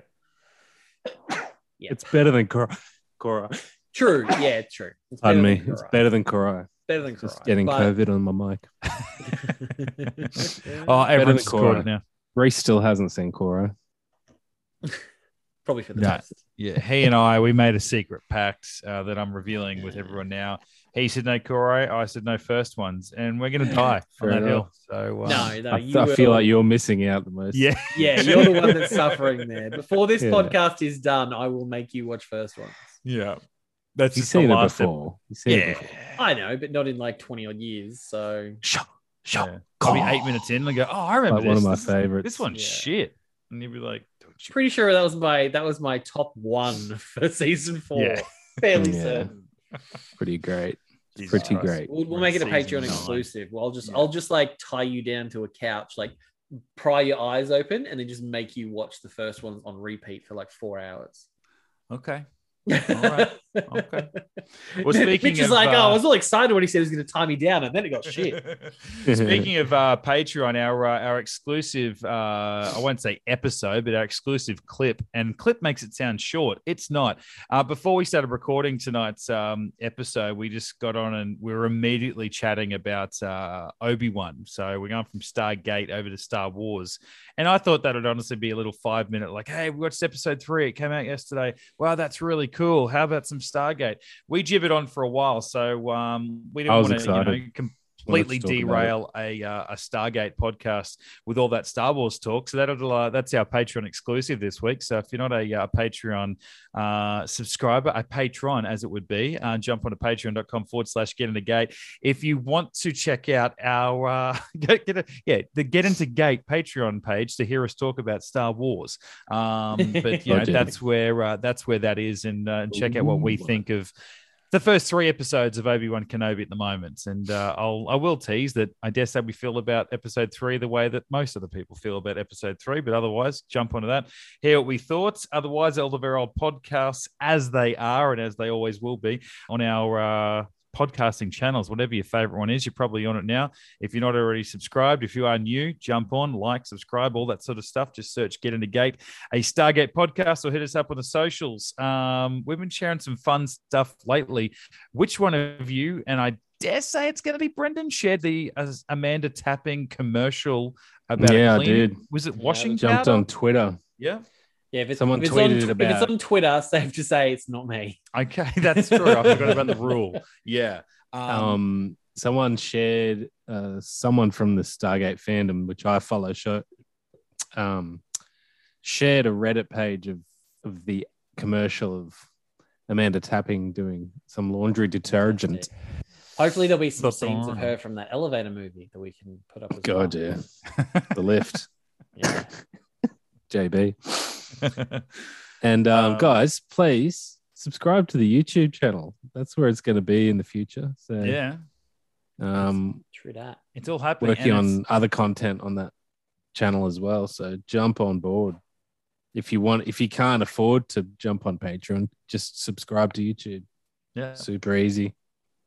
S3: Yeah.
S2: It's better than Cora. Cora.
S3: true. Yeah, true. It's
S2: Pardon me. It's better than Cora.
S3: Better than
S2: Just getting
S3: but-
S2: COVID on my mic.
S1: Oh, everyone's
S2: than
S1: caught
S2: Cora.
S1: it now.
S2: Reese still hasn't seen Cora.
S3: Probably for the
S1: No,
S3: best.
S1: yeah, he and I we made a secret pact uh, that I'm revealing with everyone now. He said no Cora, I said no first ones, and we're gonna die on that
S2: enough.
S1: hill. So uh,
S3: No, no,
S2: I,
S3: you
S2: I feel like you're missing out the most.
S1: yeah,
S3: Yeah, you're the one that's suffering there. Before this
S2: Yeah.
S3: podcast is done, I will make you watch first ones.
S1: yeah. That's
S2: You've
S1: just
S2: seen it
S1: last ep-
S2: before. You've seen it
S1: Yeah,
S2: before.
S3: I know, but not in like 20 odd years. So
S2: Shut, shut.
S1: yeah. I'll be eight minutes in and go, oh, I remember
S2: Like one of my
S1: This-
S2: favorites.
S1: This one's
S3: Yeah.
S1: shit, and you'd be like, "Don't you-"
S3: pretty sure that was my that was my top one for season four.
S1: Yeah.
S3: Fairly
S2: Yeah.
S3: certain.
S2: Pretty great.
S1: Jesus
S2: Pretty
S1: Christ.
S2: great.
S3: We'll, we'll make it a Patreon
S1: nine.
S3: exclusive. Well, I'll just
S1: Yeah.
S3: I'll just like tie you down to a couch, like pry your eyes open, and then just make you watch the first one on repeat for like four hours.
S1: Okay. Right. Okay. Well,
S3: Mitch
S1: speaking
S3: is
S1: of,
S3: like, oh, I
S1: uh,
S3: was all excited when he said he was going to tie me down, and then it got shit.
S1: Speaking of uh, Patreon, our uh, our exclusive, uh, I won't say episode, but our exclusive clip, and clip makes it sound short. It's not. Uh, before we started recording tonight's um, episode, we just got on and we were immediately chatting about uh, Obi Wan. So we're going from Stargate over to Star Wars, and I thought that would honestly be a little five minute, like, hey, we watched episode three. It came out yesterday. Wow, that's really cool. How about some Stargate? We gibbered on for a while, so um, we didn't want to, you know, com-
S2: to
S1: completely derail a uh, a Stargate podcast with all that Star Wars talk. So that'll uh, that's our Patreon exclusive this week. So if you're not a uh, Patreon uh, subscriber, a patron as it would be, uh, jump onto patreon.com forward slash get into gate. If you want to check out our uh, get, get a, yeah the get into gate Patreon page to hear us talk about Star Wars, um, but you know that's where uh, that's where that is, and, uh, and check out what we think of the first three episodes of Obi Wan Kenobi at the moment, and uh, I'll I will tease that I dare say we feel about episode three the way that most of the people feel about episode three, but otherwise jump onto that, hear what we thought. Otherwise, all the very old podcasts as they are and as they always will be on our. Uh, podcasting channels whatever your favorite one is you're probably on it now if you're not already subscribed if you are new jump on like subscribe all that sort of stuff just search get into gate a Stargate podcast or hit us up on the socials. Um, we've been sharing some fun stuff lately. Which one of you, and I dare say it's going to be Brendan, shared the uh, Amanda Tapping commercial about a
S2: Yeah, I did.
S1: Was it washing
S2: Jumped
S1: powder?
S2: on Twitter.
S1: Yeah.
S3: Yeah, if it's,
S2: Someone
S3: if it's
S2: tweeted
S3: on,
S2: it
S3: If it's on Twitter, safe to say it's not me.
S1: Okay, that's true. I forgot about the rule. Yeah. Um,
S2: Um, someone shared uh, someone from the Stargate fandom, which I follow, show, um, shared a Reddit page of of the commercial of Amanda Tapping doing some laundry detergent.
S3: Hopefully, there'll be some
S1: That's
S3: scenes of her from that elevator movie that we can put up. As
S2: God,
S3: well.
S2: yeah, the lift,
S3: Yeah.
S2: JB. And um,
S1: Um,
S2: guys, please subscribe to the YouTube channel. That's where it's going to be in the future. So
S1: yeah.
S2: Um,
S3: True that.
S1: It's all happening.
S2: working on other content on that channel as well. So jump on board. If you want, if you can't afford to jump on Patreon, just subscribe to YouTube.
S1: Yeah.
S2: Super easy.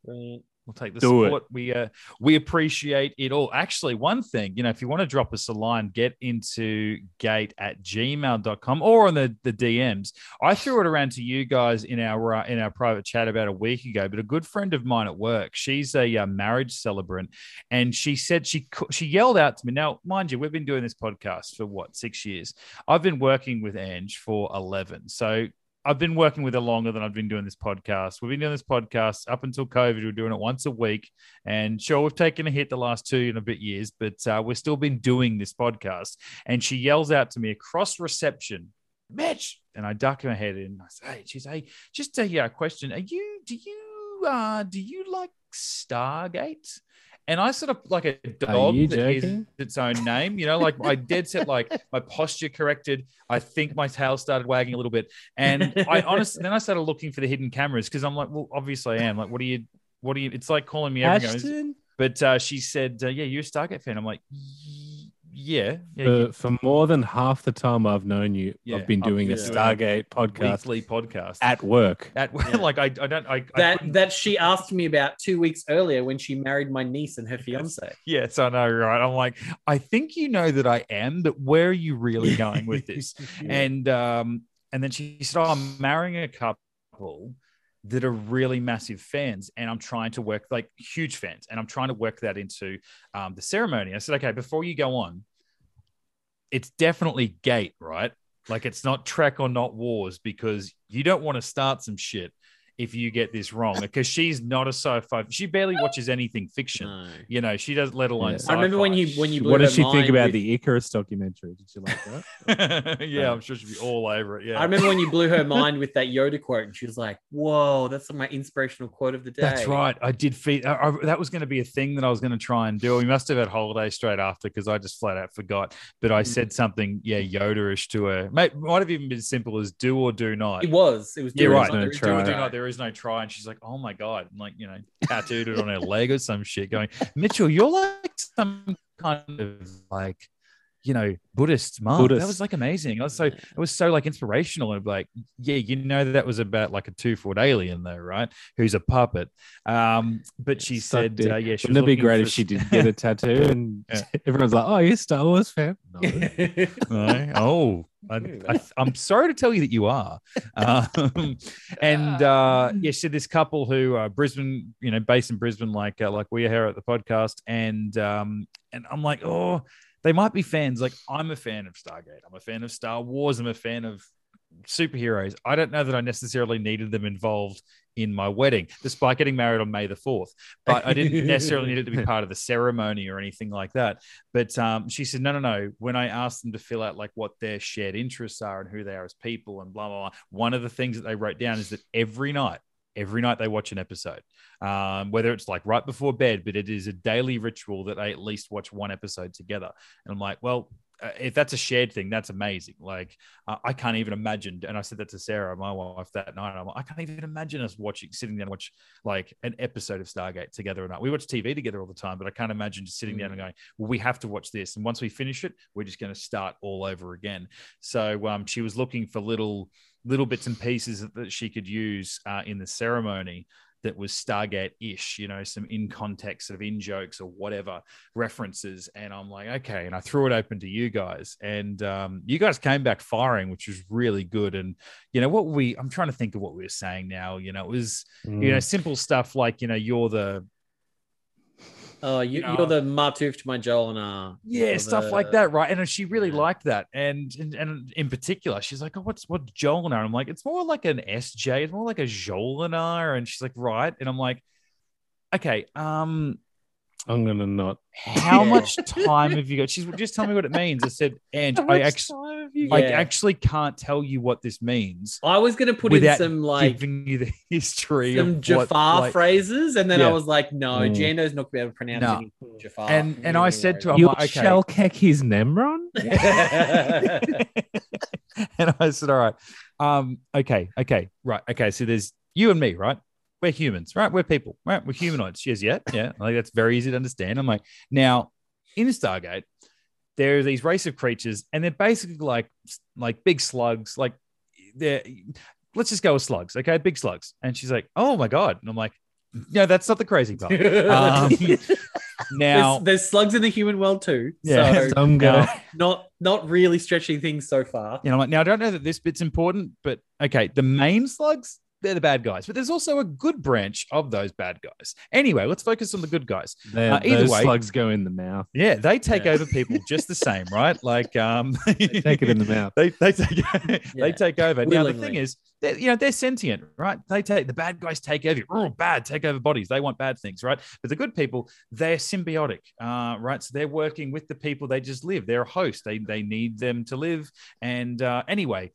S3: Brilliant.
S1: We'll take the
S2: Do it.
S1: support. We uh, we appreciate it all. Actually, one thing, you know, if you want to drop us a line, get into gate at gmail.com or on the, the DMs. I threw it around to you guys in our uh, in our private chat about a week ago, but a good friend of mine at work, she's a uh, marriage celebrant, and she said she she yelled out to me. Now, mind you, we've been doing this podcast for what six years. I've been working with Ange for eleven, so I've been working with her longer than I've been doing this podcast. We've been doing this podcast up until COVID. We were doing it once a week. And sure, we've taken a hit the last two and a bit years, but uh, we've still been doing this podcast. And she yells out to me across reception, Mitch. And I duck my head in. I say, she's, hey, just a uh, question. Are you, do you, uh, do you like Stargate? And I sort of like a dog that
S2: joking?
S1: its own name, you know, like I dead set, like my posture corrected. I think my tail started wagging a little bit. And I honestly, then I started looking for the hidden cameras because I'm like, well, obviously I am. Like, what do you, what do you, it's like calling me every
S2: Ashton?
S1: But uh, she said, uh, yeah, you're a Stargate fan. I'm like, "Y- yeah. yeah
S2: For, for more than half the time I've known you,
S1: Yeah,
S2: I've been
S1: I've
S2: doing a
S1: been doing
S2: Stargate podcast
S1: weekly podcast
S2: at work.
S1: At work, like I, I don't I, I
S3: That
S1: couldn't-
S3: that she asked me about two weeks earlier when she married my niece and her fiance.
S1: Yes, I know, right? I'm like, I think you know that I am, but where are you really going with this? And um, and then she said, Oh, I'm marrying a couple that are really massive fans, and I'm trying to work like huge fans, and I'm trying to work that into um, the ceremony. I said, Okay, before you go on, it's definitely gate, right? Like it's not track or not Wars because you don't want to start some shit if you get this wrong because she's not a sci-fi. She barely watches anything fiction. You know, she doesn't, let alone.
S2: Yeah.
S3: I remember when you when you blew
S2: What does she think about
S3: with-
S2: the Icarus documentary? Did you like that?
S1: yeah, I'm sure she'd be all over it. Yeah,
S3: I remember when you blew her mind with that Yoda quote, and she was like, "Whoa, that's my inspirational quote of the day."
S1: That's right. I did feed. I, I- that was going to be a thing that I was going to try and do. We must have had holiday straight after because I just flat out forgot. But. I hmm. said something, yeah, Yoda-ish to her. Mate, might have even been as simple as do or do not.
S3: It was. It was.
S1: Yeah,
S3: do or
S1: right.
S3: not.
S1: There
S3: There
S1: is
S3: is
S1: do or do not. There is no try. And she's like, oh my god, like you know, tattooed it on her leg or some shit. Going, Mitchell, you're like some kind of like. You know, Buddhist monk. That was like amazing. I was so it was so like inspirational and like, yeah, you know that was about like a two foot alien though, right? Who's a puppet. Um, but she said, uh, yeah, she
S2: Wouldn't it be great if she did get a tattoo and
S1: Yeah.
S2: everyone's like, "Oh, you're a Star Wars fan?" No.
S1: No. Oh, I, I'm sorry to tell you that you are. Um, and uh, yeah, so this couple who are Brisbane, you know, based in Brisbane, like uh, like we are here at the podcast, and um, and I'm like, oh, they might be fans. Like I'm a fan of Stargate. I'm a fan of Star Wars. I'm a fan of superheroes. I don't know that I necessarily needed them involved in my wedding, despite getting married on May the 4th. But I didn't necessarily need it to be part of the ceremony or anything like that. But um, she said, no, no, no. When I asked them to fill out like what their shared interests are and who they are as people and blah, blah, blah, one of the things that they wrote down is that every night, every night they watch an episode, um, whether it's like right before bed, but it is a daily ritual that they at least watch one episode together. And I'm like, well, uh, if that's a shared thing, that's amazing. Like uh, I can't even imagine. And I said that to Sarah, my wife, that night. I'm like, I can't even imagine us watching, sitting down and watch like an episode of Stargate together or not. We watch TV together all the time, but I can't imagine just sitting down and going, well, we have to watch this. And once we finish it, we're just going to start all over again. So um, she was looking for little little bits and pieces that- she could use uh, in the ceremony that was Stargate ish, you know, some in context sort of in jokes or whatever references. And I'm like, okay. And I threw it open to you guys. And um, you guys came back firing, which was really good. And, you know, what we, I'm trying to think of what we were saying now. You know, it was, you know,
S2: Mm.
S1: simple stuff like, you know, you're the,
S3: Oh, you,
S1: You know,
S3: you're the Martouf to my Joel and uh
S1: yeah, stuff
S3: the-
S1: like that, right? And she really liked that, and, and and in particular, she's like, "Oh, what's what Jolinar?" I'm like, "It's more like an SJ. It's more like a Jolinar." And she's like, "Right," and I'm like, "Okay, um,
S2: I'm gonna not.
S1: how
S3: Yeah.
S1: much time have you got?" She's just tell me what it means. I said, "And I actually,
S3: you
S1: I
S3: got?
S1: actually can't tell you what this means
S3: I was gonna put in some like
S1: giving you the history
S3: some
S1: of
S3: Jaffa
S1: what, like-
S3: phrases, and then I was like, no,
S2: Mm.
S3: Jando's not gonna be able to pronounce
S1: No.
S3: any Jaffa.
S1: And and I said to him,
S2: You
S1: like, okay.
S2: shall keck his nem'ron?
S1: and I said, all right, um, okay, okay, right, okay. So there's you and me, right? We're humans, right? We're people, right? We're humanoids. She goes, yeah, yeah. Like that's very easy to understand. I'm like, now in Stargate, there are these race of creatures, and they're basically like like big slugs. Like they're let's just go with slugs, okay? Big slugs. And she's like, oh my god. And I'm like, no, that's not the crazy part. Um, now
S3: there's, there's slugs in the human world too.
S1: Yeah.
S3: so
S1: Now-
S2: guy.
S3: not not really stretching things so far.
S1: you know, like, now I don't know that this bit's important, but okay, the main slugs, they're the bad guys, but there's also a good branch of those bad guys. Anyway, let's focus on the good guys. Uh, either
S2: those
S1: way-
S2: slugs go in the mouth.
S1: Yeah, they take
S2: Yeah.
S1: over people just the same, right? Like, um,
S2: Take it in the mouth.
S1: They they take
S3: Yeah.
S1: they take over. Now the thing is, they're, you know, they're sentient, right? They take the bad guys take over. Oh, bad, take over bodies. They want bad things, right? But the good people, they're symbiotic, uh, right? So they're working with the people. They just live. They're a host. They they need them to live. And uh, anyway,
S2: How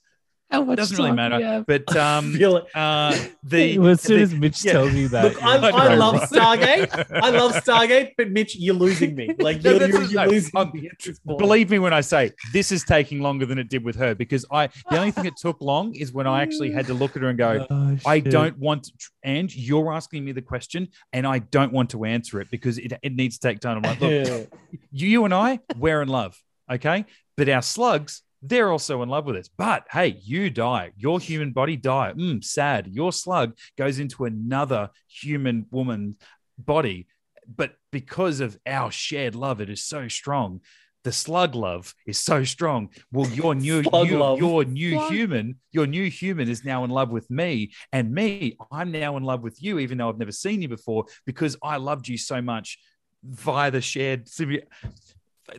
S1: it
S2: much
S1: doesn't really matter.
S2: do?
S1: But um,
S3: Feel it.
S1: uh, the
S2: Well, as soon
S1: the-
S2: as Mitch
S1: yeah.
S2: tells you that,
S3: Look, I,
S2: you're
S3: I love
S2: "Right."
S3: Stargate. I love Stargate, but Mitch, you're losing me. Like
S1: No,
S3: you're,
S1: that's
S3: you're, you're
S1: no,
S3: losing
S1: um,
S3: me at this point.
S1: Believe me when I say this is taking longer than it did with her because I the only thing it took long is when I actually had to look at her and go,
S2: Oh,
S1: I don't want and you're asking me the question, and I don't want to answer it because it, it needs to take time. I'm like, look, you, you and I, we're in love, okay? But our slugs, they're also in love with us. But hey, you die, your human body die. Mm, sad. Your slug goes into another human woman body, but because of our shared love, it is so strong. The slug love is so strong. Well, your new,
S3: Slug
S1: you-
S3: love.
S1: your new
S3: Slug.
S1: human, your new human is now in love with me, and me, I'm now in love with you, even though I've never seen you before, because I loved you so much via the shared. symbi-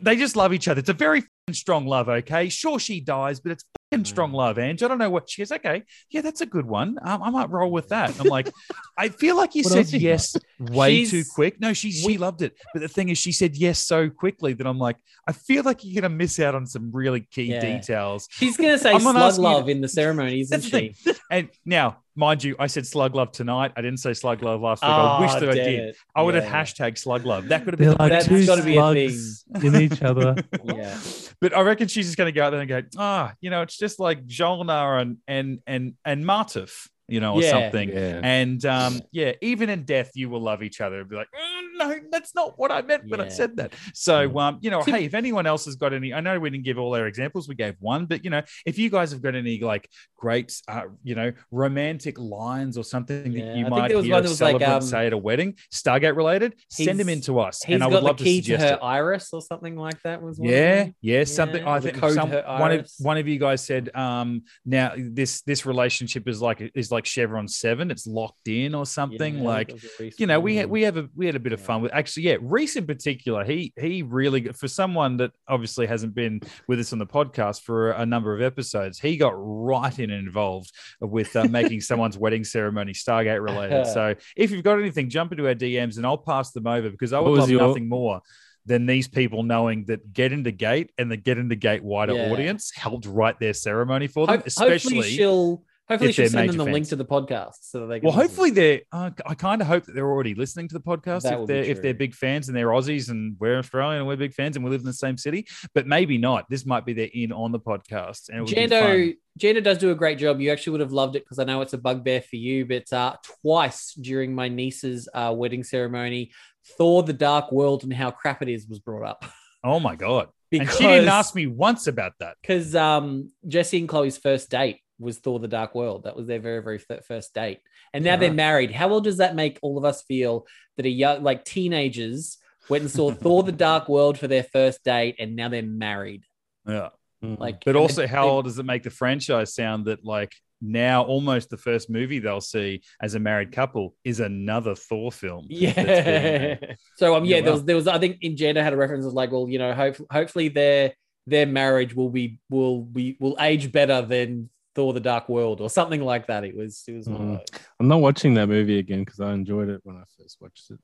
S1: They just love each other. It's a very f***ing strong love. Okay, sure she dies, but it's fucking strong love. Ange, I don't know what she is. Okay, yeah, that's a good one. Um, I might roll with that. I'm like, I feel like you said yes way
S3: She's-
S1: too quick. No, she she loved it, but the thing is, she said yes so quickly that I'm like, I feel like you're gonna miss out on some really key
S3: Yeah.
S1: details.
S3: She's gonna say
S1: I'm
S3: slug
S1: asking you to-
S3: love in the ceremony, isn't
S1: That's the
S3: she?
S1: And now, mind you, I said slug love tonight. I didn't say slug love last week. I wish
S3: Ah,
S1: that I did.
S3: it.
S1: I would have hashtag slug love. That could have been the
S2: like
S3: That's
S2: two
S3: gotta be a thing.
S2: in each other.
S3: Yeah.
S1: But I reckon she's just going to go out there and go, ah, you know, it's just like Jolinar and and and and Martouf, you know, or
S3: Yeah.
S1: something.
S2: Yeah.
S1: And um, yeah, even in death, you will love each other. And be like, "Mm, no, that's not what I meant when I said that. So,
S2: Mm.
S1: um, you know, hey, if anyone else has got any, I know we didn't give all our examples, we gave one, but you know, if you guys have got any like great, uh, you know, romantic lines or something
S3: Yeah,
S1: that you
S3: think
S1: might hear
S3: one
S1: a
S3: that like, um,
S1: say at a wedding, Stargate related, send them
S3: He's-
S1: in to us, and I would love to
S3: key to,
S1: suggest
S3: her
S1: it.
S3: iris or something like that. Was one of
S1: Yeah,
S3: them?
S1: yeah, something. I think
S3: code
S1: some one of one of you guys said, um, now this this relationship is like is like Chevron Seven. It's locked in or something.
S3: Yeah,
S1: like
S3: that was a recent
S1: you know, we had we have a we had a bit of fun with actually, yeah. Reese in particular, he he really for someone that obviously hasn't been with us on the podcast for a number of episodes, he got right in and involved with uh, making someone's wedding ceremony Stargate related. so if you've got anything, jump into our DMs and I'll pass them over because I would
S2: was
S1: love
S2: your-
S1: nothing more than these people knowing that Get Into Gate and the Get Into Gate wider
S3: Yeah.
S1: audience helped write their ceremony for them,
S3: Ho-
S1: especially
S3: hopefully she'll hopefully she'll send them the link to the podcast so that they can
S1: Well, hopefully they're. Uh, I kind of hope that they're already listening to the podcast.
S3: That
S1: if they're if they're big fans and they're Aussies and we're Australian and we're big fans and we live in the same city, but maybe not. This might be their in on the podcast. And
S3: Jando. Jando does do a great job. You actually would have loved it because I know it's a bugbear for you. But uh, twice during my niece's uh, wedding ceremony, Thor: The Dark World and how crap it is was brought up.
S1: Oh my god!
S3: Because
S1: and she didn't ask me once about that.
S3: because um, Jesse and Chloe's first date was Thor: The Dark World. That was their very very first date, and now they're married. How well does that make all of us feel that a young like teenagers went and saw Thor: The Dark World for their first date, and now they're married?
S1: Yeah.
S3: Like,
S1: But also,
S3: they-
S1: how
S3: they-
S1: old does it make the franchise sound that like now almost the first movie they'll see as a married couple is another Thor film? that's being
S3: Yeah. so um, yeah,
S1: Yeah,
S3: there
S1: wow.
S3: was there was I think in Jada had a reference of like, well, you know, hope, hopefully their their marriage will be will be will age better than Thor: The Dark World or something like that. It was it was.
S2: Mm.
S3: those.
S2: I'm not watching that movie again because I enjoyed it when I first watched it.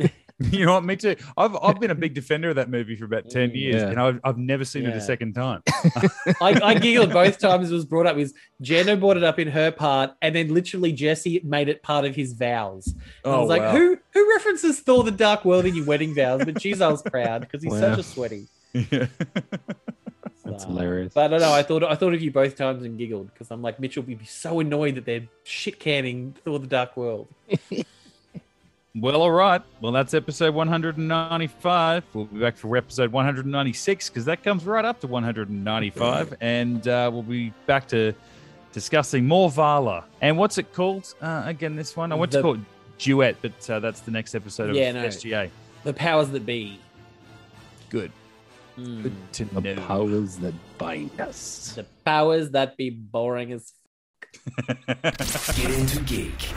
S1: you know what? Me too. I've I've been a big defender of that movie for about ten years,
S2: Yeah.
S1: and I've, I've never seen it a second time.
S3: I, I giggled both times it was brought up. Is Jano brought it up in her part, and then literally Jesse made it part of his vows. And I
S1: Oh,
S3: was like,
S1: wow.
S3: who who references Thor: The Dark World in your wedding vows? But geez, I was proud because he's
S2: Wow.
S3: such a sweaty.
S1: Yeah.
S3: So,
S2: That's hilarious.
S3: But I don't know. I thought I thought of you both times and giggled because I'm like Mitchell would be so annoyed that they're shit canning Thor: The Dark World.
S1: Well, all right. Well, that's episode 195. We'll be back for episode 196 because that comes right up to 195. and uh, we'll be back to discussing more Vala. And what's it called uh, again, this one? I want
S3: The-
S1: to call it Duet, but uh, that's the next episode of
S3: Yeah, no.
S1: SGA.
S3: The powers that be.
S1: Good.
S3: Mm.
S1: Good to
S2: The
S1: know.
S2: powers that bind us.
S3: The powers that be boring as fuck.
S12: Get into geek.